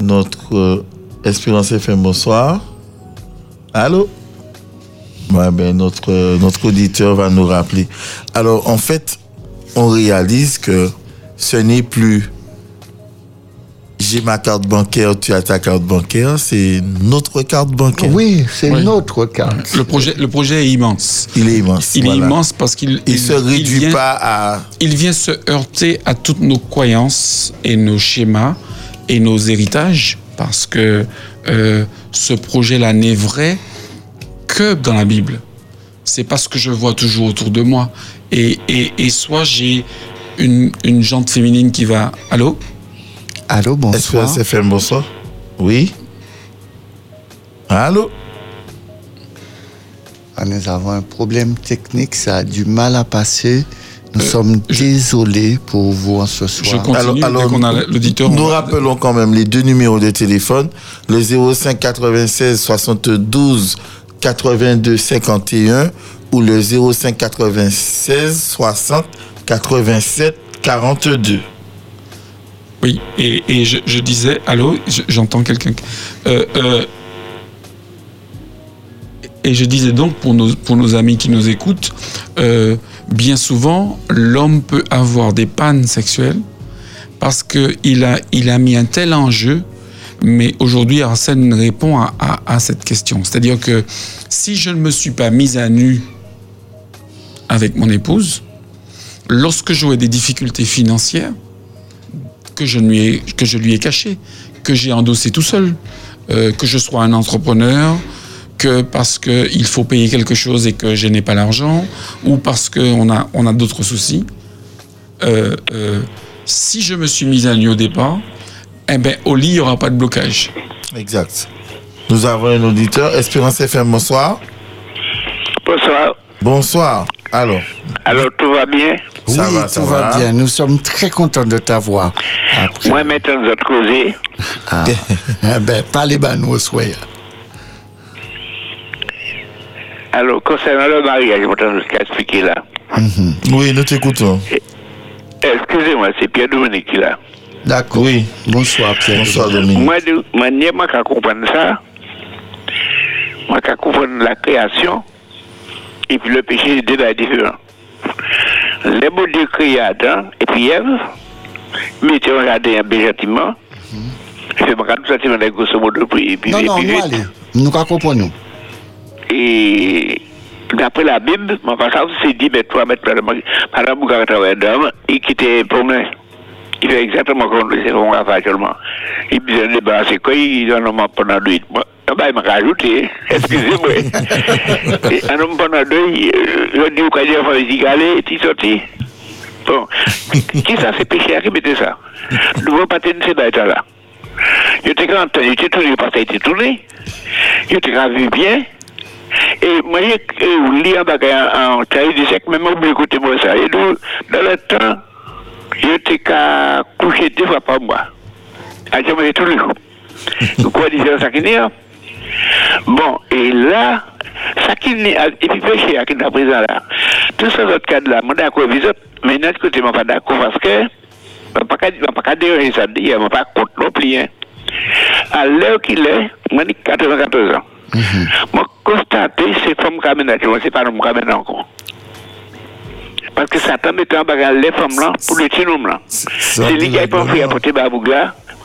Notre euh, Espérance FM, bonsoir. Allô? Ouais, ben, notre, euh, notre auditeur va nous rappeler. Alors, en fait, on réalise que ce n'est plus j'ai ma carte bancaire, tu as ta carte bancaire, c'est notre carte bancaire. Oui, c'est Oui. notre carte. Le projet, le projet est immense. Il est immense. Il est immense parce qu'il Il se réduit vient, pas à. il vient se heurter à toutes nos croyances et nos schémas et nos héritages parce que euh, ce projet-là n'est vrai que dans la Bible. C'est pas ce que je vois toujours autour de moi. Et, et, et soit j'ai une, une jante féminine qui va... Allô? Allô, bonsoir. Espérance FM, bonsoir? Oui. Allô? Ah, nous avons un problème technique, ça a du mal à passer. Nous sommes désolés pour vous en ce soir. Je continue dès qu'on a l'auditeur. Nous on va- rappelons quand même les deux numéros de téléphone, le 05 96 72 82 51 ou le 05 96 60 87 42. Oui, et, je, disais, allô, je- j'entends quelqu'un. Euh, euh, et je disais donc pour nos, pour nos amis qui nous écoutent, euh, bien souvent, l'homme peut avoir des pannes sexuelles parce qu'il a, il a mis un tel enjeu, mais aujourd'hui, Arsène répond à, à- à cette question. C'est-à-dire que si je ne me suis pas mise à nu avec mon épouse, lorsque j'aurai des difficultés financières, que je, lui ai, que je lui ai caché, que j'ai endossé tout seul, euh, que je sois un entrepreneur, que parce qu'il faut payer quelque chose et que je n'ai pas l'argent, ou parce qu'on a, on a d'autres soucis. Euh, euh, si je me suis mis à nu au départ, eh ben, au lit, il n'y aura pas de blocage. Exact. Nous avons un auditeur. Espérance FM, bonsoir. Bonsoir. Bonsoir. Alors, Alors, tout va bien? Ça oui, va, ça tout va, va. bien. Nous sommes très contents de t'avoir. Après, Moi, maintenant, vous êtes causé. ah, eh ben, parlez ben nous au soir. Alors, concernant le mariage, je ce qu'a expliqué là. Oui, nous t'écoutons. Excusez-moi, c'est Pierre Dominique qui est là. D'accord. Oui. Bonsoir, Pierre. Bonsoir, Dominique. Moi, de moi, qu'à comprendre ça, moi, qu'à comprendre la création, et puis le péché, deux bails différents. Les mots Dieu créé Adam, et puis Ève, mettez un jardin gentiment, fait ma tout sentiment de grosso modo, puis, puis, Non, et non, nous allez. Nous comprenons. Et d'après la Bible, mon passage c'est dit, mais toi, mettre Madame Bougar travaille d'homme, et qui était promené. Il fait exactement comme qu'on va faire actuellement. Il besoin de débarrasser quoi, il en a pendant deux. Moi, bah, il m'a rajouté, excusez-moi. Et un homme pendant deux, je dis au des galets, et sorti. Bon, qui ça? C'est péché qui mettait ça Nous ne voulons pas tenir ces bêtes là. Je t'ai quand il était tourné parce était tourné. Je t'ai vu bien. Et moi, j'ai euh, lu un bagage en, en taille de sec, mais moi, ça. Et donc, dans le temps, je t'ai qu'à coucher deux fois par mois. À jamais tous les jours. Quoi dire ça qui n'est pas Bon, et là, ça qui n'est et puis péché à qui est présent là. Tous ces autres cadres là, moi d'accord avec autres, mais d'un autre côté, je ne suis pas d'accord parce que je ne peux pas dire ça, je ne suis pas contre non plus. hein. À l'heure qu'il est, moi j'ai 94 ans. Moi, constater, c'est tu vois, c'est pas encore. Parce que Satan mettait en bagarre les femmes là pour le là. C'est lui qui a pas fait apporter Baboug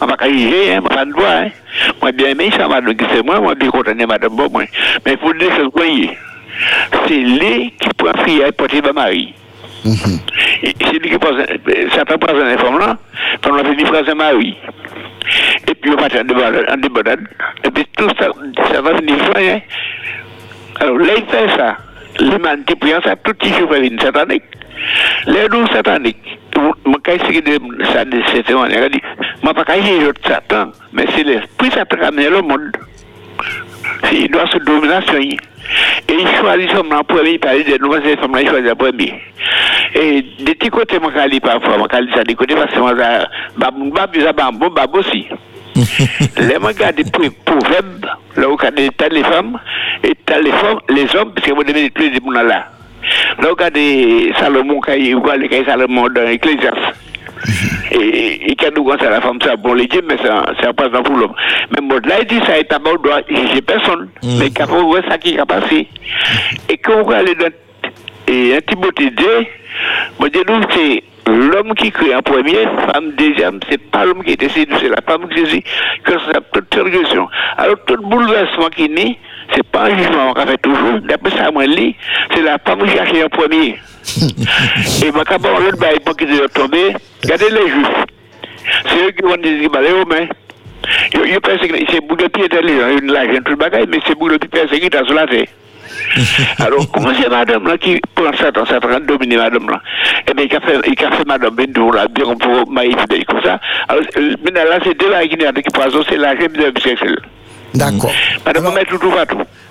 là. On va pas juger, hein, on va pas le voir. Hein. Moi, bien aimé, ça m'a donné, c'est moi, moi, bien content de ce voyez, c'est lui qui peut faire apporter ma mari. Et C'est lui qui passe, Satan passe dans les femmes là, quand on a fait une phrase mari. Débandade, en débandade. Et puis tout ça, ça va finir fin, hein. Alors là, il fait ça. L'humanité prend ça, tout petit jour, une satanique. Les loups sataniques, de ça de. Je dis, je ne vais pas essayer de Satan, mais c'est l'esprit Satan qui amène le monde. Il doit se domination. Et il choisit son lui parler de nous, c'est son nom, il choisit premier. Et de je parfois, je ça de côté parce que moi, je aussi. Les gens regardent pour proverbes, là où regardez les femmes, et t'as les femmes, les hommes, parce que vous devez tous les gens là. Là où regardez Salomon, quand il les Salomon dans l'Ecclésiaste. Et quand nous ça la femme, ça bon les dieux, mais ça, passe dans pour l'homme. Mais moi, là, il dit ça, t'a pas le droit, j'ai personne. Mais quand on voit ça qui a passé, et quand on regarde dans Timothée 2, moi, je dis, c'est l'homme qui crée en premier, femme deuxième, c'est pas l'homme qui était séduit, c'est la femme qui séduit, que ça toute régression. Alors, tout bouleversement qui naît, c'est pas un jugement qu'on fait toujours. D'après ça, moi, lit, c'est la femme qui cherche en premier. Et quand on l'autre bail pour qu'ils soient tombés, regardez les juifs. C'est eux qui vont dire, bah, les hommes, pense que c'est bout de pied intelligent, une l'argent, tout le bagage, mais c'est bout de pied persécuté sur la terre. Alors, comment c'est madame là qui prend ça dans cette rente dominer madame là? Eh bien, il a fait, il a fait madame Bendou là, bien pour maïf comme ça. Alors, euh, maintenant là, c'est deux là qui n'est qui poison, c'est l'argent de bisexuel. D'accord. Madame,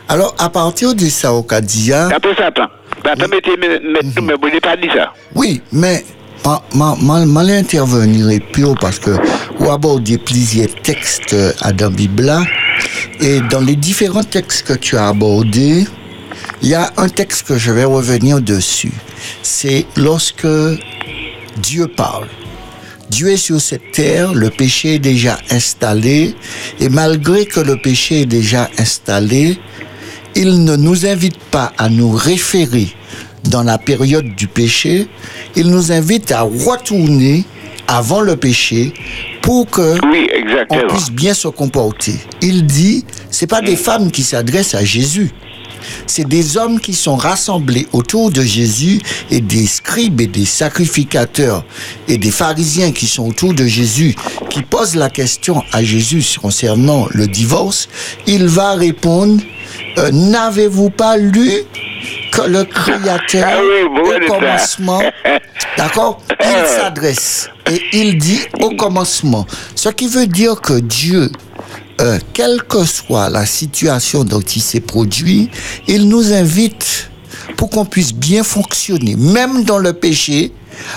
Alors, à partir de ça, Okadia, Après Satan. Satan mettez, mettez, mais vous n'avez pas dit ça. oui, mais ma, ma, ma, ma l'intervenir est pure parce que vous abordez plusieurs textes euh, à la Bible et dans les différents textes que tu as abordés, il y a un texte que je vais revenir dessus. C'est lorsque Dieu parle. Dieu est sur cette terre, le péché est déjà installé, et malgré que le péché est déjà installé, il ne nous invite pas à nous référer dans la période du péché, il nous invite à retourner avant le péché pour que Oui, on puisse bien se comporter. Il dit, c'est pas des femmes qui s'adressent à Jésus. C'est des hommes qui sont rassemblés autour de Jésus et des scribes et des sacrificateurs et des pharisiens qui sont autour de Jésus, qui posent la question à Jésus concernant le divorce. Il va répondre, euh, n'avez-vous pas lu que le Créateur Ah oui, au ça. commencement, d'accord, il s'adresse et il dit au commencement. Ce qui veut dire que Dieu, euh, quelle que soit la situation dont il s'est produit, il nous invite pour qu'on puisse bien fonctionner, même dans le péché,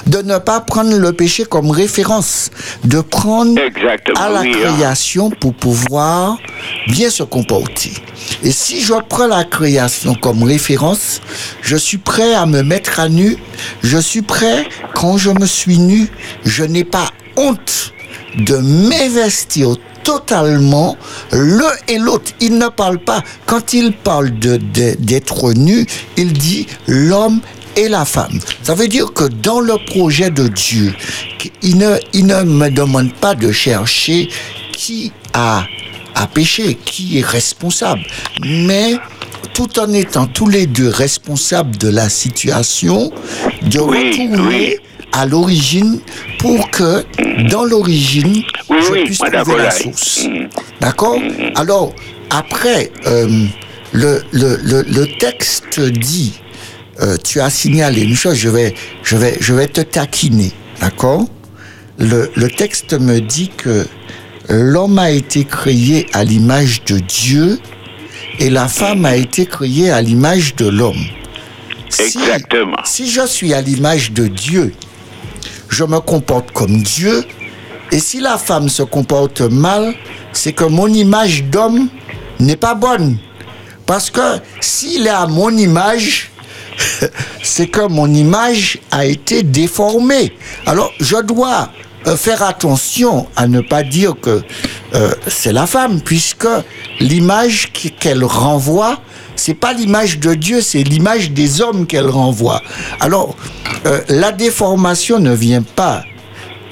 de ne pas prendre le péché comme référence, de prendre Exactement, à la hein. création pour pouvoir bien se comporter. Et si je prends la création comme référence, je suis prêt à me mettre à nu, je suis prêt, quand je me suis nu, je n'ai pas honte de m'investir totalement l'un et l'autre. Il ne parle pas, quand il parle de, de- d'être nu, il dit l'homme et la femme. Ça veut dire que dans le projet de Dieu, il ne, il ne me demande pas de chercher qui a, a péché, qui est responsable, mais tout en étant tous les deux responsables de la situation, de Oui, retourner oui. À l'origine pour que dans l'origine, Oui, je oui, puisse moi, trouver la source. Mm. D'accord Alors, après, euh, le, le, le, le texte dit, euh, tu as signalé une chose, je vais, je vais, je vais te taquiner. D'accord le, le texte me dit que l'homme a été créé à l'image de Dieu et la femme a été créée à l'image de l'homme. Si- Exactement. si je suis à l'image de Dieu, je me comporte comme Dieu, et si la femme se comporte mal, c'est que mon image d'homme n'est pas bonne. Parce que s'il est à mon image, c'est que mon image a été déformée. Alors, je dois euh, faire attention à ne pas dire que euh, c'est la femme, puisque l'image qu'elle renvoie, c'est pas l'image de Dieu, c'est l'image des hommes qu'elle renvoie. Alors, euh, la déformation ne vient pas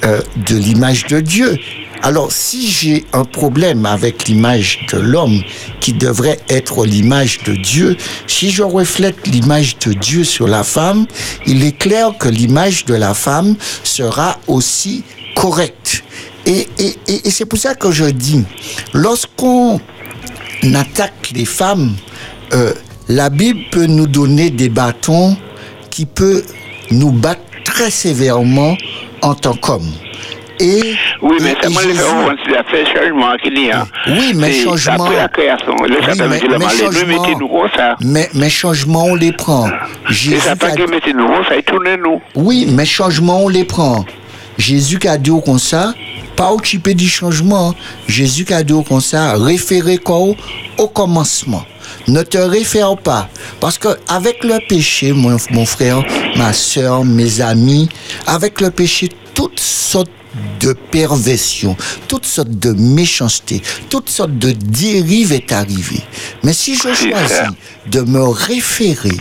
euh, de l'image de Dieu. Alors, si j'ai un problème avec l'image de l'homme qui devrait être l'image de Dieu, si je reflète l'image de Dieu sur la femme, il est clair que l'image de la femme sera aussi correcte. Et, et, et, et c'est pour ça que je dis, lorsqu'on attaque les femmes, euh, la Bible peut nous donner des bâtons qui peut nous battre très sévèrement en tant qu'homme. Et, Oui, mais et- ça et fait Jésus- c'est la fait changement qu'il y a. Oui, mais changement- Après la création, le Oui, mais- mais malade, changement- mettez-nous comme ça. mais, mais changements, on les prend. Jésus Satan a- qui mettez-nous comme ça, il tourne nous. Oui, mais changements, on les prend. Jésus qui a dit au comme ça, pas occupé du changement. Jésus qui a dit au comme ça, référez quoi au commencement. Ne te réfère pas. Parce que avec le péché, mon, mon frère, ma soeur, mes amis, avec le péché, toutes sortes de perversion, toutes sortes de méchanceté, toutes sortes de dérives est arrivée. Mais si je choisis de me référer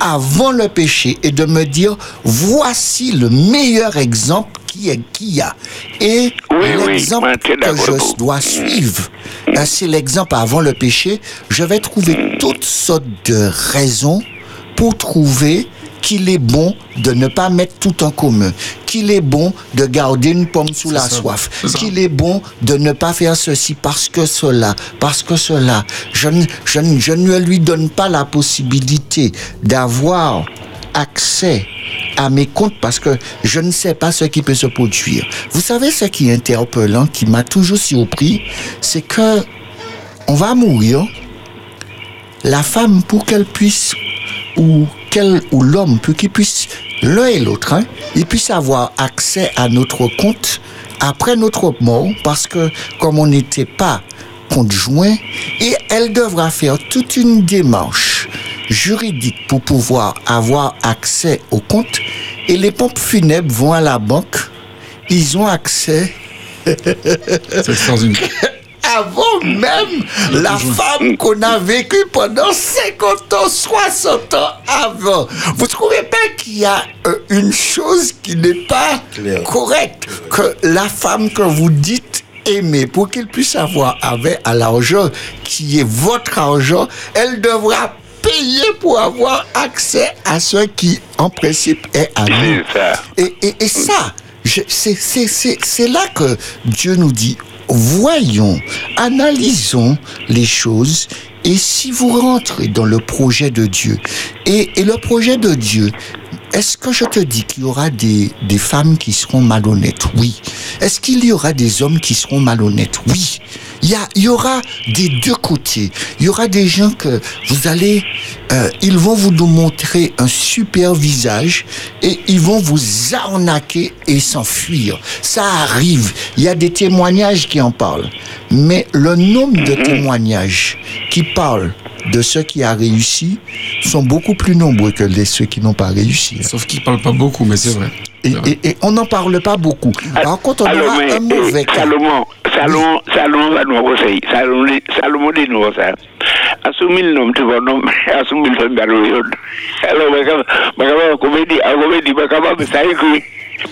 avant le péché et de me dire voici le meilleur exemple qui est qui y a. Et Oui, l'exemple que je dois suivre euh, c'est l'exemple avant le péché. Je vais trouver toutes sortes de raisons pour trouver qu'il est bon de ne pas mettre tout en commun, qu'il est bon de garder une pomme sous la ça, soif, qu'il est bon de ne pas faire ceci parce que cela, parce que cela. Je ne lui donne pas la possibilité d'avoir accès à mes comptes parce que je ne sais pas ce qui peut se produire. Vous savez ce qui est interpellant, qui m'a toujours surpris, c'est que on va mourir, la femme, pour qu'elle puisse, ou, qu'elle, ou l'homme, pour qu'il puisse, l'un et l'autre, hein, ils puissent avoir accès à notre compte après notre mort, parce que comme on n'était pas conjoint, et elle devra faire toute une démarche juridique pour pouvoir avoir accès au compte, et les pompes funèbres vont à la banque, ils ont accès C'est extraordinaire. avant même la femme qu'on a vécue pendant 50 ans, 60 ans avant. Vous trouvez pas qu'il y a euh, une chose qui n'est pas correcte? Que la femme que vous dites aimer, pour qu'elle puisse avoir avec à l'argent qui est votre argent, elle devra payer pour avoir accès à ce qui, en principe, est à nous. Et, et, et ça, c'est là que Dieu nous dit, voyons, analysons les choses, et si vous rentrez dans le projet de Dieu, et, le projet de Dieu, est-ce que je te dis qu'il y aura des, des femmes qui seront malhonnêtes? Oui. Est-ce qu'il y aura des hommes qui seront malhonnêtes? Oui. Il y, a- il y aura des deux côtés. Il y aura des gens que vous allez, euh, ils vont vous montrer un super visage et ils vont vous arnaquer et s'enfuir. Ça arrive. Il y a des témoignages qui en parlent. Mais le nombre de témoignages qui parlent de ceux qui a réussi sont beaucoup plus nombreux que les ceux qui n'ont pas réussi. Sauf qu'il parle pas beaucoup, mais c'est vrai. Et, et- et on n'en parle pas beaucoup. Par contre, on Alors, aura mais, un mauvais eh, cas. Salomon, Salomon, Salomon va nous conseiller. Salomon, Salomon dit nous ça. Assumir le nom, tu vois, nom, alors, alors, mais comme, mais comme, comédie, à comédie, mais comment, mais ça écrit.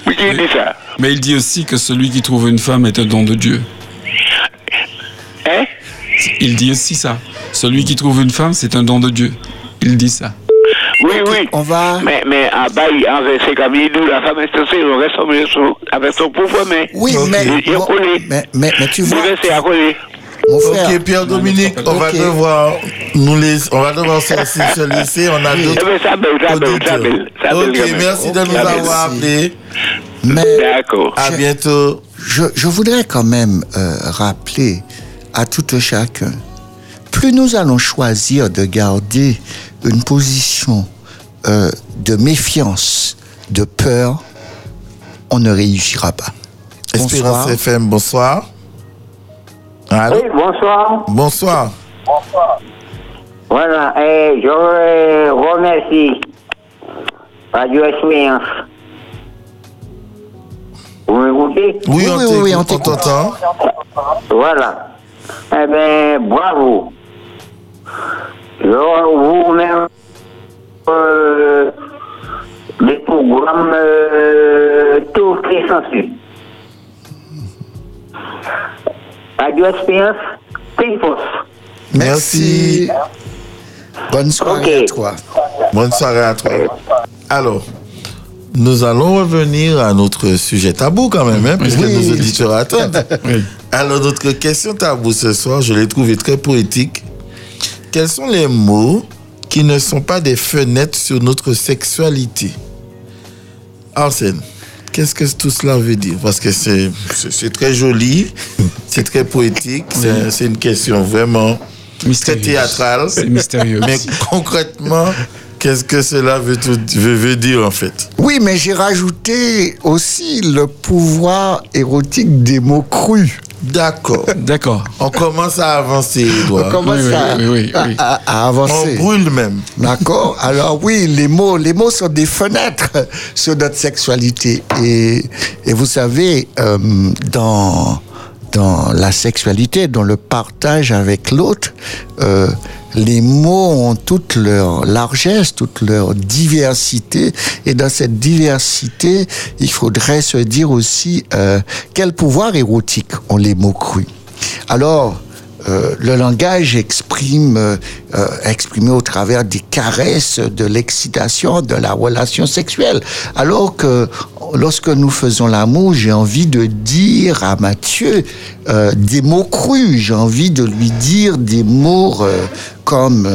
Mais qui dit ça? Mais il dit aussi que celui qui trouve une femme est un don de Dieu. Hein? Il dit aussi ça. Celui qui trouve une femme, c'est un don de Dieu. Il dit ça. Oui, oui. On va. Mais, mais, à Baï, en verset comme il dit, la femme est censée rester son- avec son pouvoir, mais. Oui, Ok. mais, Il est mon- collé. mais, mais, mais tu vois, verset à coller. mon frère, Ok, Pierre-Dominique, on va Ok. devoir nous laisser, on va devoir se se laisser. On a d'autres bien, ça belle, ça belle, ça auditeurs. belle. Ça belle, Ok, merci de nous avoir appelés. mais D'accord. À Je- bientôt. je, je voudrais quand même euh, rappeler à tout un chacun, plus nous allons choisir de garder une position euh, de méfiance, de peur, on ne réussira pas. Espérance Bonsoir. FM, bonsoir. Allô? Oui, bonsoir. Bonsoir. Voilà, et je euh, remercie Radio Expérience. Vous m'écoutez Oui, Oui, oui, on t'entend. Voilà. Eh bien, bravo. Je vous remercie euh, des programmes euh, tout est sensu. Radio Expérience. Merci. Bonne soirée Ok. à toi. Bonne soirée à toi. Alors, nous allons revenir à notre sujet tabou quand même, hein, puisque Oui. nos auditeurs attendent. Alors, notre question tabou ce soir, je l'ai trouvée très poétique. Quels sont les mots qui ne sont pas des fenêtres sur notre sexualité? Arsène, qu'est-ce que tout cela veut dire? Parce que c'est très joli, c'est très poétique, c'est c'est une question vraiment très Mystérieux. théâtrale. C'est mystérieux. Mais concrètement, qu'est-ce que cela veut, tout- veut, veut dire en fait? Oui, mais j'ai rajouté aussi le pouvoir érotique des mots crus. D'accord. D'accord. On commence à avancer, On Edouard. commence oui, à, oui, oui, oui. à- à- à On avancer. brûle même. D'accord. Alors oui, les mots, les mots sont des fenêtres sur notre sexualité. Et, et vous savez, euh, dans dans la sexualité, dans le partage avec l'autre, euh, les mots ont toute leur largesse, toute leur diversité. Et dans cette diversité, il faudrait se dire aussi euh, quel pouvoir érotique ont les mots crus. Alors, euh, le langage exprime, euh, euh, exprimé au travers des caresses, de l'excitation, de la relation sexuelle. Alors que lorsque nous faisons l'amour, j'ai envie de dire à Mathieu des mots crus, j'ai envie de lui dire des mots comme...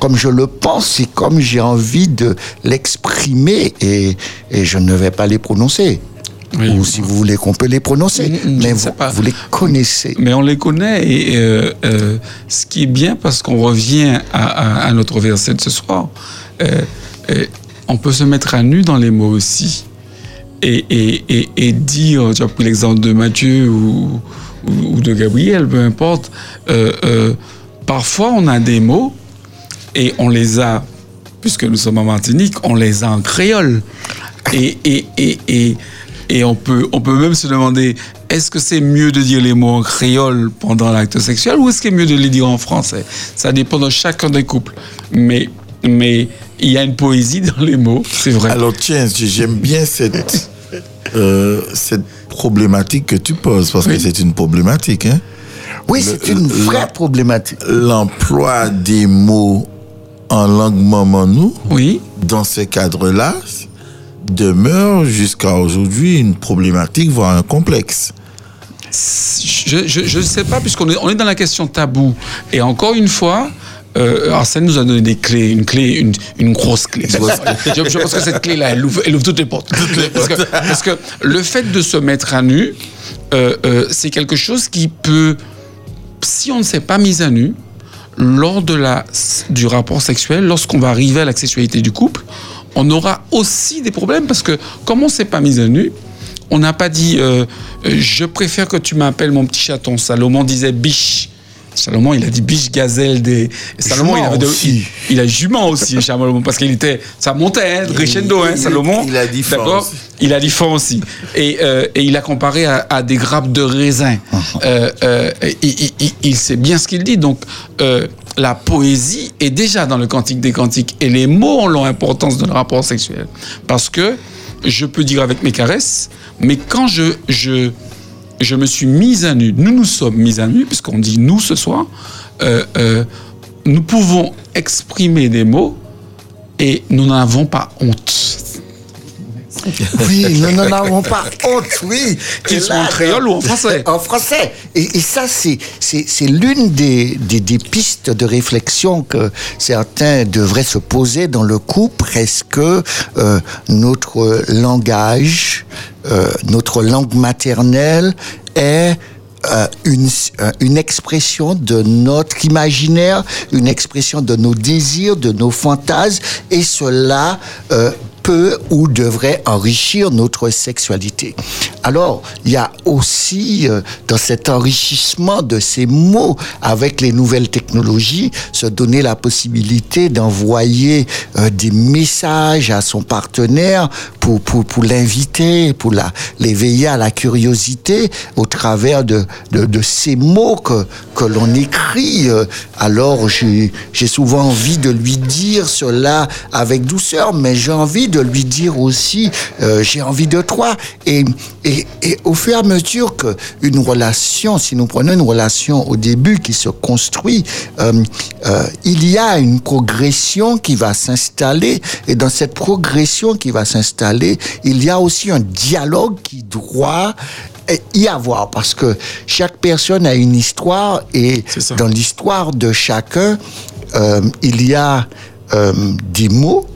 comme je le pense et comme j'ai envie de l'exprimer et, et je ne vais pas les prononcer. Oui. ou si vous voulez qu'on peut les prononcer, Mm, mm, mais vous, les connaissez. Mais on les connaît et euh, euh, ce qui est bien parce qu'on revient à, à- à notre verset de ce soir, euh, on peut se mettre à nu dans les mots aussi et, et, et, et dire, tu as pris l'exemple de Matthieu ou, de Gabriel, peu importe, parfois on a des mots et on les a, puisque nous sommes en Martinique, on les a en créole. Et, et, et, et, et on, peut, on peut même se demander, est-ce que c'est mieux de dire les mots en créole pendant l'acte sexuel ou est-ce qu'il est mieux de les dire en français? Ça dépend de chacun des couples. Mais, mais il y a une poésie dans les mots, c'est vrai. Alors tiens, j'aime bien cette, euh, cette problématique que tu poses, parce que c'est une problématique. Hein? Oui, c'est une le- vraie la- problématique. L'emploi des mots en langue Oui, dans ces cadres-là, demeure jusqu'à aujourd'hui une problématique, voire un complexe. je ne sais pas, puisqu'on est, on est dans la question tabou. Et encore une fois, euh, Arsène nous a donné des clés, une clé, une, une grosse clé. je, je pense que cette clé-là, elle ouvre, elle ouvre toutes les portes. Parce, que, parce que le fait de se mettre à nu, euh, euh, c'est quelque chose qui peut, si on ne s'est pas mis à nu, lors de la, du rapport sexuel, lorsqu'on va arriver à la sexualité du couple, on aura aussi des problèmes parce que comme on ne s'est pas mis à nu, on n'a pas dit euh, euh, je préfère que tu m'appelles mon petit chaton. Salomon disait biche. Salomon, il a dit biche gazelle des. Salomon, il avait de- il, il a jument aussi, Salomon, parce qu'il était, ça montait, hein, crescendo, hein, Salomon. il a dit D'accord aussi. Il a dit aussi. Et, euh, et il a comparé à, à des grappes de raisin. Euh, euh, il, il- il- il sait bien ce qu'il dit. Donc, la poésie est déjà dans le cantique des cantiques. Et les mots ont leur importance dans le rapport sexuel. Parce que je peux dire avec mes caresses, mais quand je, je, je me suis mise à nu, nous nous sommes mis à nu, puisqu'on dit nous ce soir, euh, euh, nous pouvons exprimer des mots et nous n'avons pas honte. Oui, nous n'en avons pas honte, oui. Qu'ils soient en créole ou en français. En français. Et, et ça, c'est, l'une des, des, des pistes de réflexion que certains devraient se poser dans le couple. Est-ce que euh, notre langage, euh, notre langue maternelle est euh, une, euh, une expression de notre imaginaire, une expression de nos désirs, de nos fantasmes, et cela euh, peut ou devrait enrichir notre sexualité. Alors, il y a aussi euh, dans cet enrichissement de ces mots avec les nouvelles technologies, se donner la possibilité d'envoyer euh, des messages à son partenaire pour, pour, pour l'inviter, pour la, l'éveiller à la curiosité au travers de, de, ces mots que, que l'on écrit. Euh, Alors, j'ai, j'ai souvent envie de lui dire cela avec douceur, mais j'ai envie de lui dire aussi, euh, j'ai envie de toi. Et, et, et au fur et à mesure que une relation, si nous prenons une relation au début qui se construit, euh, euh, il y a une progression qui va s'installer. Et dans cette progression qui va s'installer, il y a aussi un dialogue qui doit y avoir parce que chaque personne a une histoire et dans l'histoire de chacun, euh, il y a euh, des mots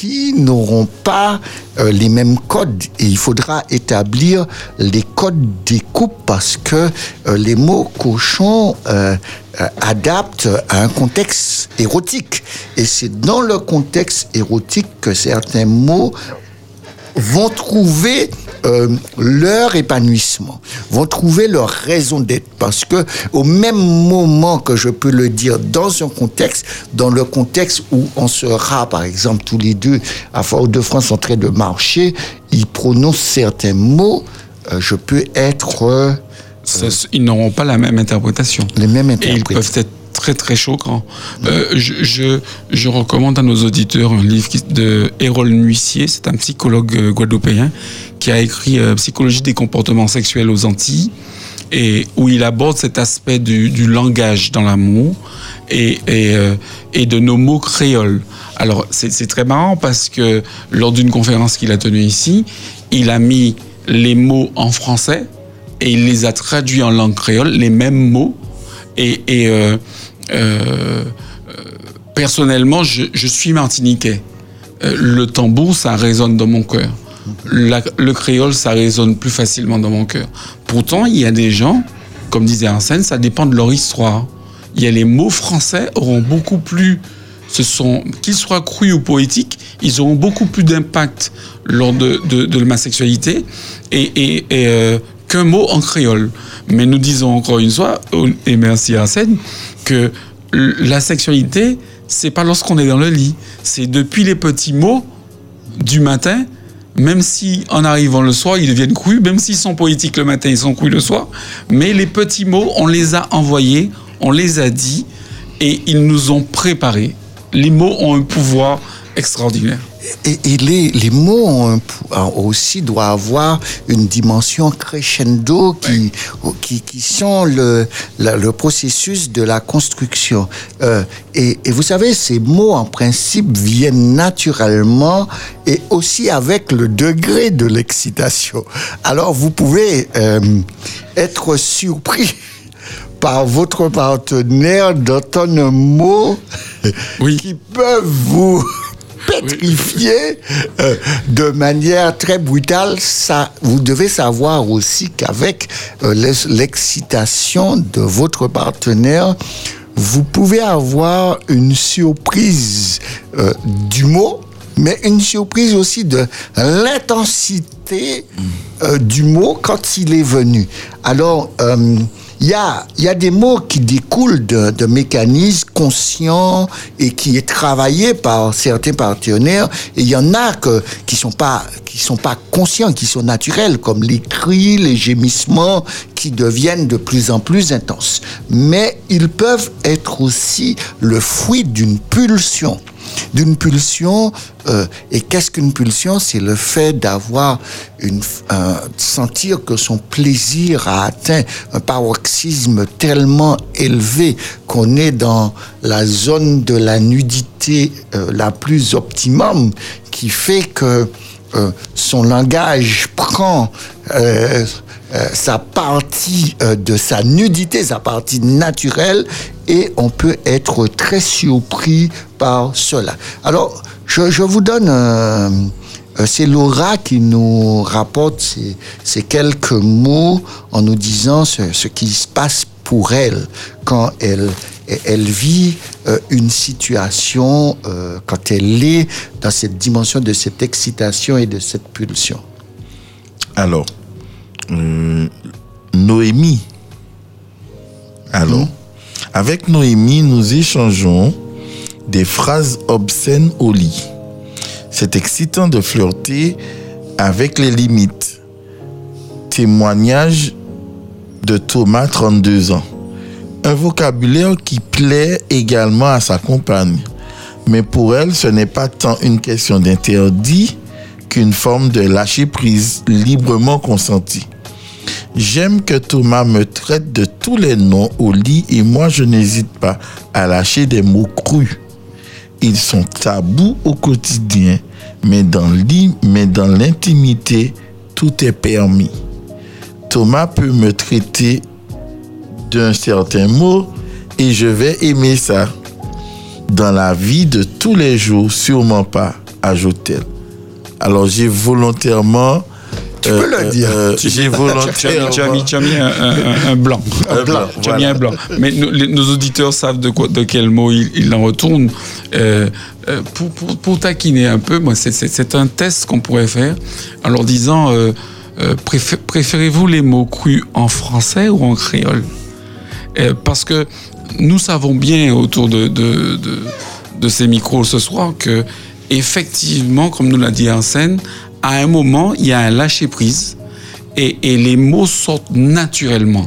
qui n'auront pas euh, les mêmes codes. Et il faudra établir les codes des couples parce que euh, les mots cochons euh, euh, adaptent à un contexte érotique. Et c'est dans le contexte érotique que certains mots vont trouver euh, leur épanouissement, vont trouver leur raison d'être. Parce que au même moment que je peux le dire dans un contexte, dans le contexte où on sera, par exemple, tous les deux à Fort-de-France en train de marcher, ils prononcent certains mots, euh, je peux être euh, ils n'auront pas la même interprétation. les mêmes Et ils interprètes. peuvent être très très choquants. Euh, je, je, recommande à nos auditeurs un livre de Hérol Nuissier, c'est un psychologue euh, guadeloupéen qui a écrit euh, Psychologie des comportements sexuels aux Antilles et où il aborde cet aspect du, langage dans l'amour et, et, euh, et de nos mots créoles. Alors c'est très marrant parce que lors d'une conférence qu'il a tenue ici, il a mis les mots en français et il les a traduits en langue créole, les mêmes mots. Et, et, euh, personnellement, je, suis martiniquais. Euh, le tambour, ça résonne dans mon cœur. le créole, ça résonne plus facilement dans mon cœur. Pourtant, il y a des gens, comme disait Arsène, ça dépend de leur histoire. Il y a les mots français auront beaucoup plus, qu'ils soient crus ou poétiques, ils auront beaucoup plus d'impact lors de, de, ma sexualité et, euh, qu'un mot en créole. Mais nous disons encore une fois, et merci Arsène, que l- la sexualité, c'est pas lorsqu'on est dans le lit, c'est depuis les petits mots du matin, même si en arrivant le soir, ils deviennent crus, même s'ils sont poétiques le matin, ils sont crus le soir, mais les petits mots, on les a envoyés, on les a dit, et ils nous ont préparés. Les mots ont un pouvoir extraordinaire. Et, et les, les mots ont ont aussi doivent avoir une dimension crescendo qui, qui, qui sont le, le processus de la construction. Euh, et, et vous savez, ces mots, en principe, viennent naturellement et aussi avec le degré de l'excitation. Alors, vous pouvez euh, être surpris par votre partenaire d'entendre un mot qui peuvent vous pétrifier euh, de manière très brutale. Vous devez savoir aussi qu'avec euh, l'ex- l'excitation de votre partenaire, vous pouvez avoir une surprise euh, du mot, mais une surprise aussi de l'intensité du mot quand il est venu. Alors, il y a, y a des mots qui découlent de, de mécanismes conscients et qui est travaillé par certains partenaires. Et il y en a que, qui sont pas, qui sont pas conscients, qui sont naturels, comme les cris, les gémissements, qui deviennent de plus en plus intenses. Mais ils peuvent être aussi le fruit d'une pulsion d'une pulsion. euh, et qu'est-ce qu'une pulsion? C'est le fait d'avoir une, un- sentir que son plaisir a atteint un paroxysme tellement élevé qu'on est dans la zone de la nudité euh, la plus optimum, qui fait que euh, son langage prend euh, euh, sa partie de sa nudité, sa partie naturelle, et on peut être très surpris par cela. Alors, je, vous donne, c'est Laura qui nous rapporte ces, quelques mots en nous disant ce qui se passe pour elle quand elle, elle vit euh, une situation, euh, quand elle est dans cette dimension de cette excitation et de cette pulsion. Alors, euh, Noémie. Alors, avec Noémie, nous échangeons des phrases obscènes au lit. C'est excitant de flirter avec les limites. Témoignage de Thomas, 32 ans. Un vocabulaire qui plaît également à sa compagne. Mais pour elle, ce n'est pas tant une question d'interdit qu'une forme de lâcher prise librement consentie. J'aime que Thomas me traite de tous les noms au lit et moi je n'hésite pas à lâcher des mots crus. Ils sont tabous au quotidien, mais dans mais dans l'intimité, tout est permis. Thomas peut me traiter d'un certain mot et je vais aimer ça. Dans la vie de tous les jours, sûrement pas, ajoute-t-elle. Alors j'ai volontairement. Tu peux le dire. j'ai Tu as mis, volontairement. tu as mis- tu as mis un, un- un- un blanc. Un blanc, Tu as mis un blanc. Mais nos, les- nos auditeurs savent de, quoi, de quel mot ils il en retournent. Euh, euh, pour, pour, pour taquiner un peu, moi, c'est- un test qu'on pourrait faire en leur disant euh, euh, préfé- préférez-vous les mots crus en français ou en créole? Euh, Parce que nous savons bien autour de, ces micros ce soir que, effectivement, comme nous l'a dit Arsène, à un moment, il y a un lâcher-prise et, les mots sortent naturellement.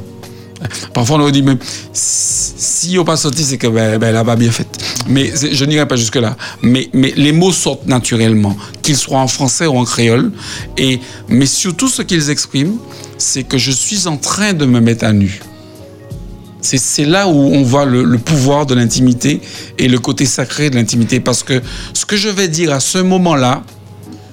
Parfois, on aurait dit même, si on pas sorti, c'est que ben, ben, bien fait. Mais je n'irai pas jusque-là. Mais, mais les mots sortent naturellement, qu'ils soient en français ou en créole. Et, mais surtout, ce qu'ils expriment, c'est que je suis en train de me mettre à nu. C'est là où on voit le, le pouvoir de l'intimité et le côté sacré de l'intimité. Parce que ce que je vais dire à ce moment-là,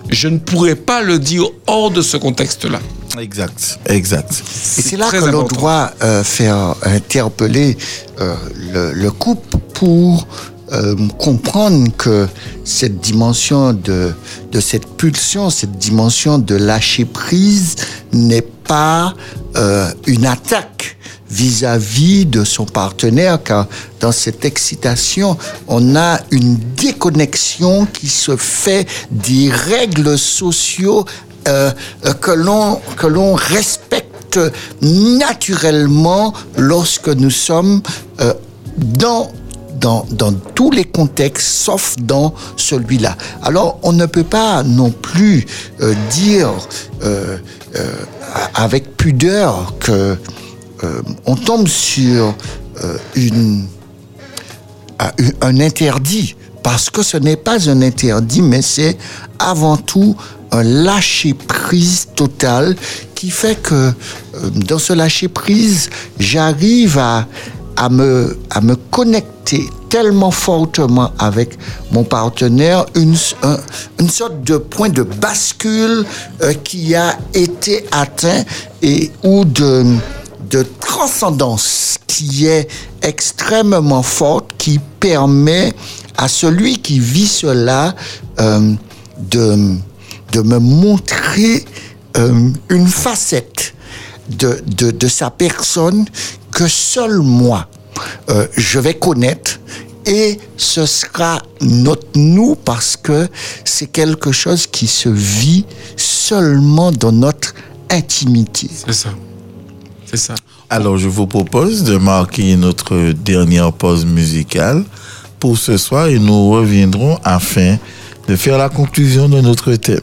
je ne pourrais pas le dire hors de ce contexte-là. Exact, exact. Et c'est là que l'on doit euh, faire interpeller euh, le, le couple pour euh, comprendre que cette dimension de, de cette pulsion, cette dimension de lâcher prise n'est pas euh, une attaque vis-à-vis de son partenaire, car dans cette excitation, on a une déconnexion qui se fait des règles sociaux euh, euh, que l'on que l'on respecte naturellement lorsque nous sommes euh, dans dans, dans tous les contextes, sauf dans celui-là. Alors, on ne peut pas non plus euh, dire euh, euh, avec pudeur que euh, on tombe sur euh, à- un interdit, parce que ce n'est pas un interdit, mais c'est avant tout un lâcher-prise total qui fait que euh, dans ce lâcher-prise, j'arrive à, me, connecter tellement fortement avec mon partenaire, une, un- une sorte de point de bascule qui a été atteint et ou de, de transcendance qui est extrêmement forte, qui permet à celui qui vit cela euh, de, me montrer euh, une facette de sa personne que seul moi, euh, je vais connaître et ce sera notre nous parce que c'est quelque chose qui se vit seulement dans notre intimité. C'est ça. Alors, je vous propose de marquer notre dernière pause musicale pour ce soir et nous reviendrons afin de faire la conclusion de notre thème.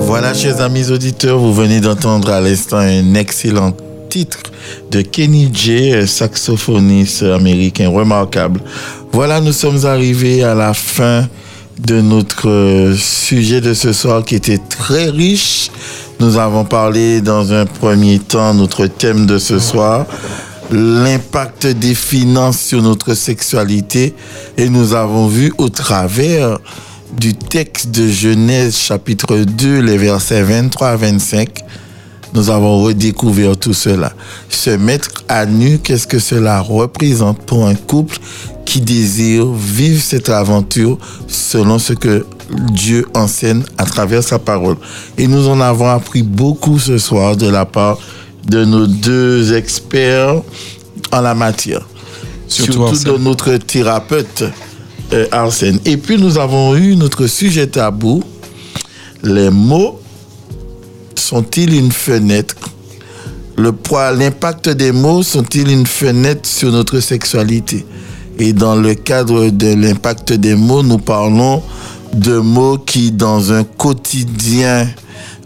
Voilà, chers amis auditeurs, vous venez d'entendre à l'instant un excellent titre de Kenny J, saxophoniste américain remarquable. Voilà, nous sommes arrivés à la fin de notre euh, sujet de ce soir qui était très riche. Nous avons parlé dans un premier temps, notre thème de ce soir, l'impact des finances sur notre sexualité. Et nous avons vu au travers du texte de Genèse chapitre 2, les versets 23 à 25, nous avons redécouvert tout cela. Se mettre à nu, qu'est-ce que cela représente pour un couple qui désire vivre cette aventure selon ce que Dieu enseigne à travers sa parole? Et nous en avons appris beaucoup ce soir de la part de nos deux experts en la matière. Surtout de notre thérapeute euh, Arsène. Et puis nous avons eu notre sujet tabou, les mots sont-ils une fenêtre? Le poids, l'impact des mots sont-ils une fenêtre sur notre sexualité? Et dans le cadre de l'impact des mots, nous parlons de mots qui, dans un quotidien,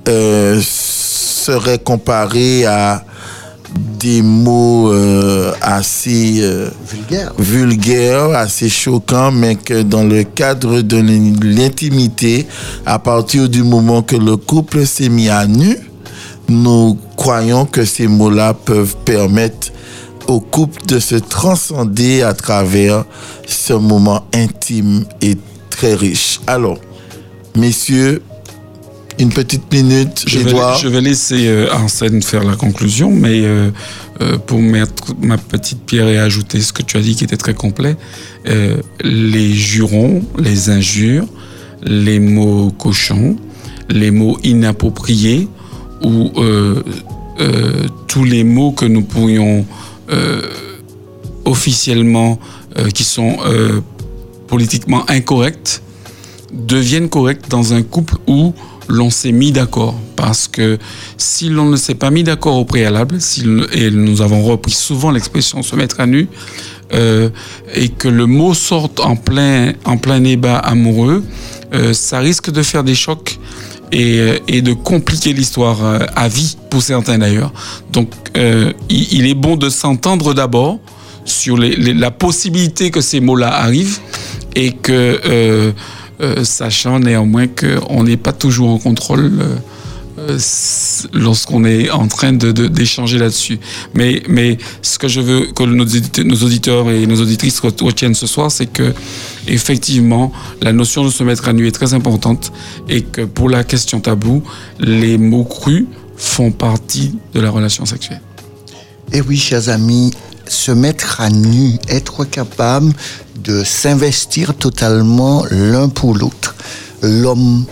euh, seraient comparés à des mots euh, assez euh, Vulgaire. vulgaire, assez choquant, mais que dans le cadre de l'in- l'intimité, à partir du moment que le couple s'est mis à nu, nous croyons que ces mots-là peuvent permettre au couple de se transcender à travers ce moment intime et très riche. Alors, messieurs, une petite minute, Je vais, je vais laisser euh, Arsène faire la conclusion, mais euh, euh, pour mettre ma petite pierre et ajouter ce que tu as dit qui était très complet, les jurons, les injures, les mots cochons, les mots inappropriés ou euh, euh, tous les mots que nous pourrions euh, officiellement, qui sont politiquement incorrects, deviennent corrects dans un couple où l'on s'est mis d'accord. Parce que si l'on ne s'est pas mis d'accord au préalable, si et nous avons repris souvent l'expression se mettre à nu, euh, et que le mot sorte en plein, en plein débat amoureux, euh, ça risque de faire des chocs et, euh, de compliquer l'histoire à vie pour certains d'ailleurs. Donc il, est bon de s'entendre d'abord sur la possibilité que ces mots-là arrivent et que sachant néanmoins qu'on n'est pas toujours en contrôle euh, euh, lorsqu'on est en train d'échanger là-dessus. Mais, ce que je veux que nos auditeurs, et nos auditrices ret- retiennent ce soir, c'est que effectivement, la notion de se mettre à nu est très importante et que pour la question tabou, les mots crus font partie de la relation sexuelle. Et oui, chers amis, se mettre à nu, être capable de s'investir totalement l'un pour l'autre. L'homme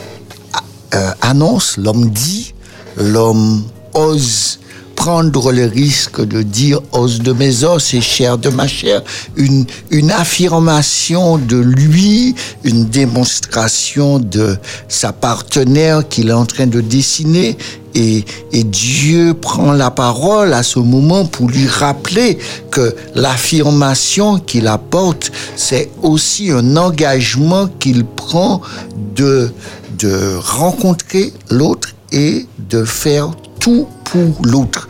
euh, annonce, l'homme dit, l'homme ose prendre le risque de dire os de mes os et chair de ma chair, une, une affirmation de lui, une démonstration de sa partenaire qu'il est en train de dessiner. Et, et Dieu prend la parole à ce moment pour lui rappeler que l'affirmation qu'il apporte, c'est aussi un engagement qu'il prend de, de rencontrer l'autre et de faire tout pour l'autre.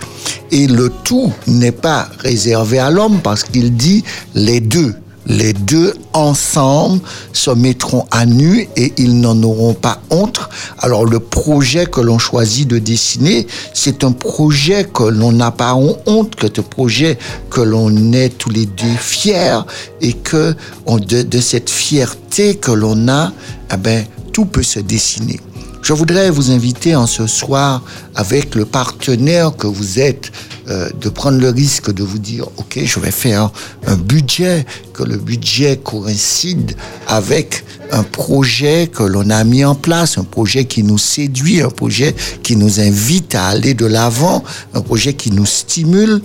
Et le tout n'est pas réservé à l'homme parce qu'il dit les deux. Les deux ensemble se mettront à nu et ils n'en auront pas honte. Alors le projet que l'on choisit de dessiner, c'est un projet que l'on n'a pas honte, que un projet que l'on est tous les deux fiers et que de cette fierté que l'on a, eh ben, tout peut se dessiner. Je voudrais vous inviter en ce soir, avec le partenaire que vous êtes, euh, de prendre le risque de vous dire, OK, je vais faire un budget, que le budget coïncide avec un projet que l'on a mis en place, un projet qui nous séduit, un projet qui nous invite à aller de l'avant, un projet qui nous stimule.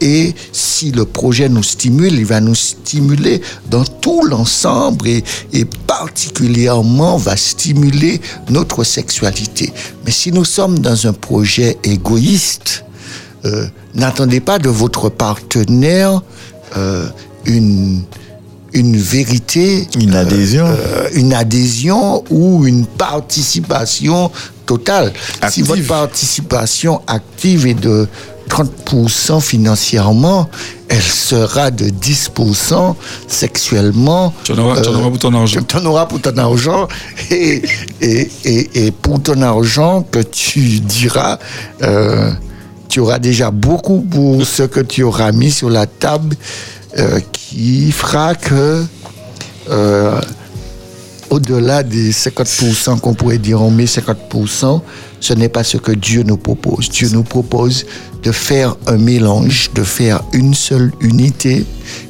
Et si le projet nous stimule, il va nous stimuler dans tout l'ensemble et, et particulièrement va stimuler notre sexualité. Mais si nous sommes dans un projet égoïste, euh, n'attendez pas de votre partenaire euh, une, une vérité, Une adhésion. euh, une adhésion ou une participation totale. Si votre participation active est de 30% financièrement, elle sera de 10% sexuellement. Tu en auras, tu en auras pour ton argent. Tu en auras pour ton argent et, et, et, et pour ton argent que tu diras, euh, tu auras déjà beaucoup pour ce que tu auras mis sur la table euh, qui fera que euh, au-delà des 50% qu'on pourrait dire on met 50%, ce n'est pas ce que Dieu nous propose. Dieu nous propose de faire un mélange, de faire une seule unité.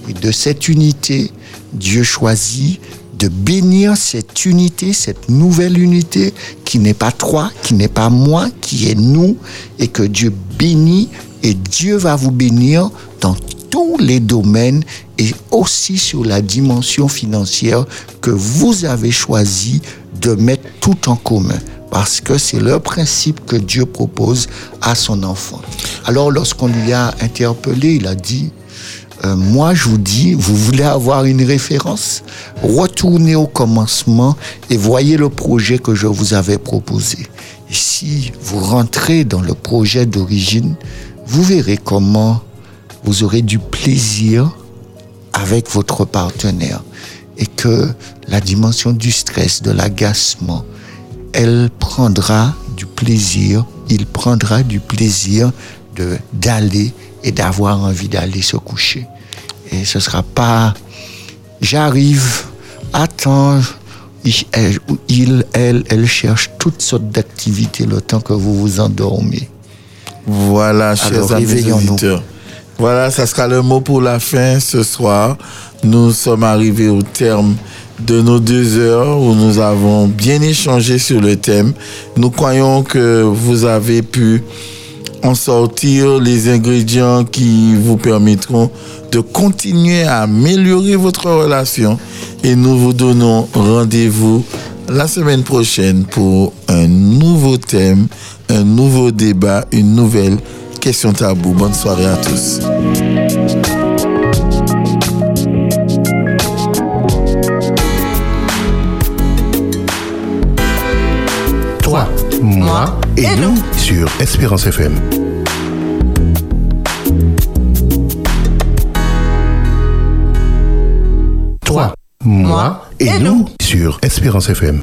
Et de cette unité, Dieu choisit de bénir cette unité, cette nouvelle unité qui n'est pas toi, qui n'est pas moi, qui est nous, et que Dieu bénit, et Dieu va vous bénir dans tous les domaines et aussi sur la dimension financière que vous avez choisi de mettre tout en commun. Parce que c'est le principe que Dieu propose à son enfant. Alors lorsqu'on lui a interpellé, il a dit, euh, moi je vous dis, vous voulez avoir une référence? Retournez au commencement et voyez le projet que je vous avais proposé. Et si vous rentrez dans le projet d'origine, vous verrez comment vous aurez du plaisir avec votre partenaire et que la dimension du stress, de l'agacement, elle prendra du plaisir, il prendra du plaisir de d'aller et d'avoir envie d'aller se coucher. Et ce sera pas j'arrive, attends, il, elle, elle, cherche toutes sortes d'activités le temps que vous vous endormez. Voilà, chers Alors, amis auditeurs. Voilà, ça sera le mot pour la fin ce soir. Nous sommes arrivés au terme de nos deux heures où nous avons bien échangé sur le thème. Nous croyons que vous avez pu en sortir les ingrédients qui vous permettront de continuer à améliorer votre relation et nous vous donnons rendez-vous la semaine prochaine pour un nouveau thème, un nouveau débat, une nouvelle question tabou. Bonne soirée à tous. Toi, moi et nous sur Espérance FM. Toi, moi et nous sur Espérance FM.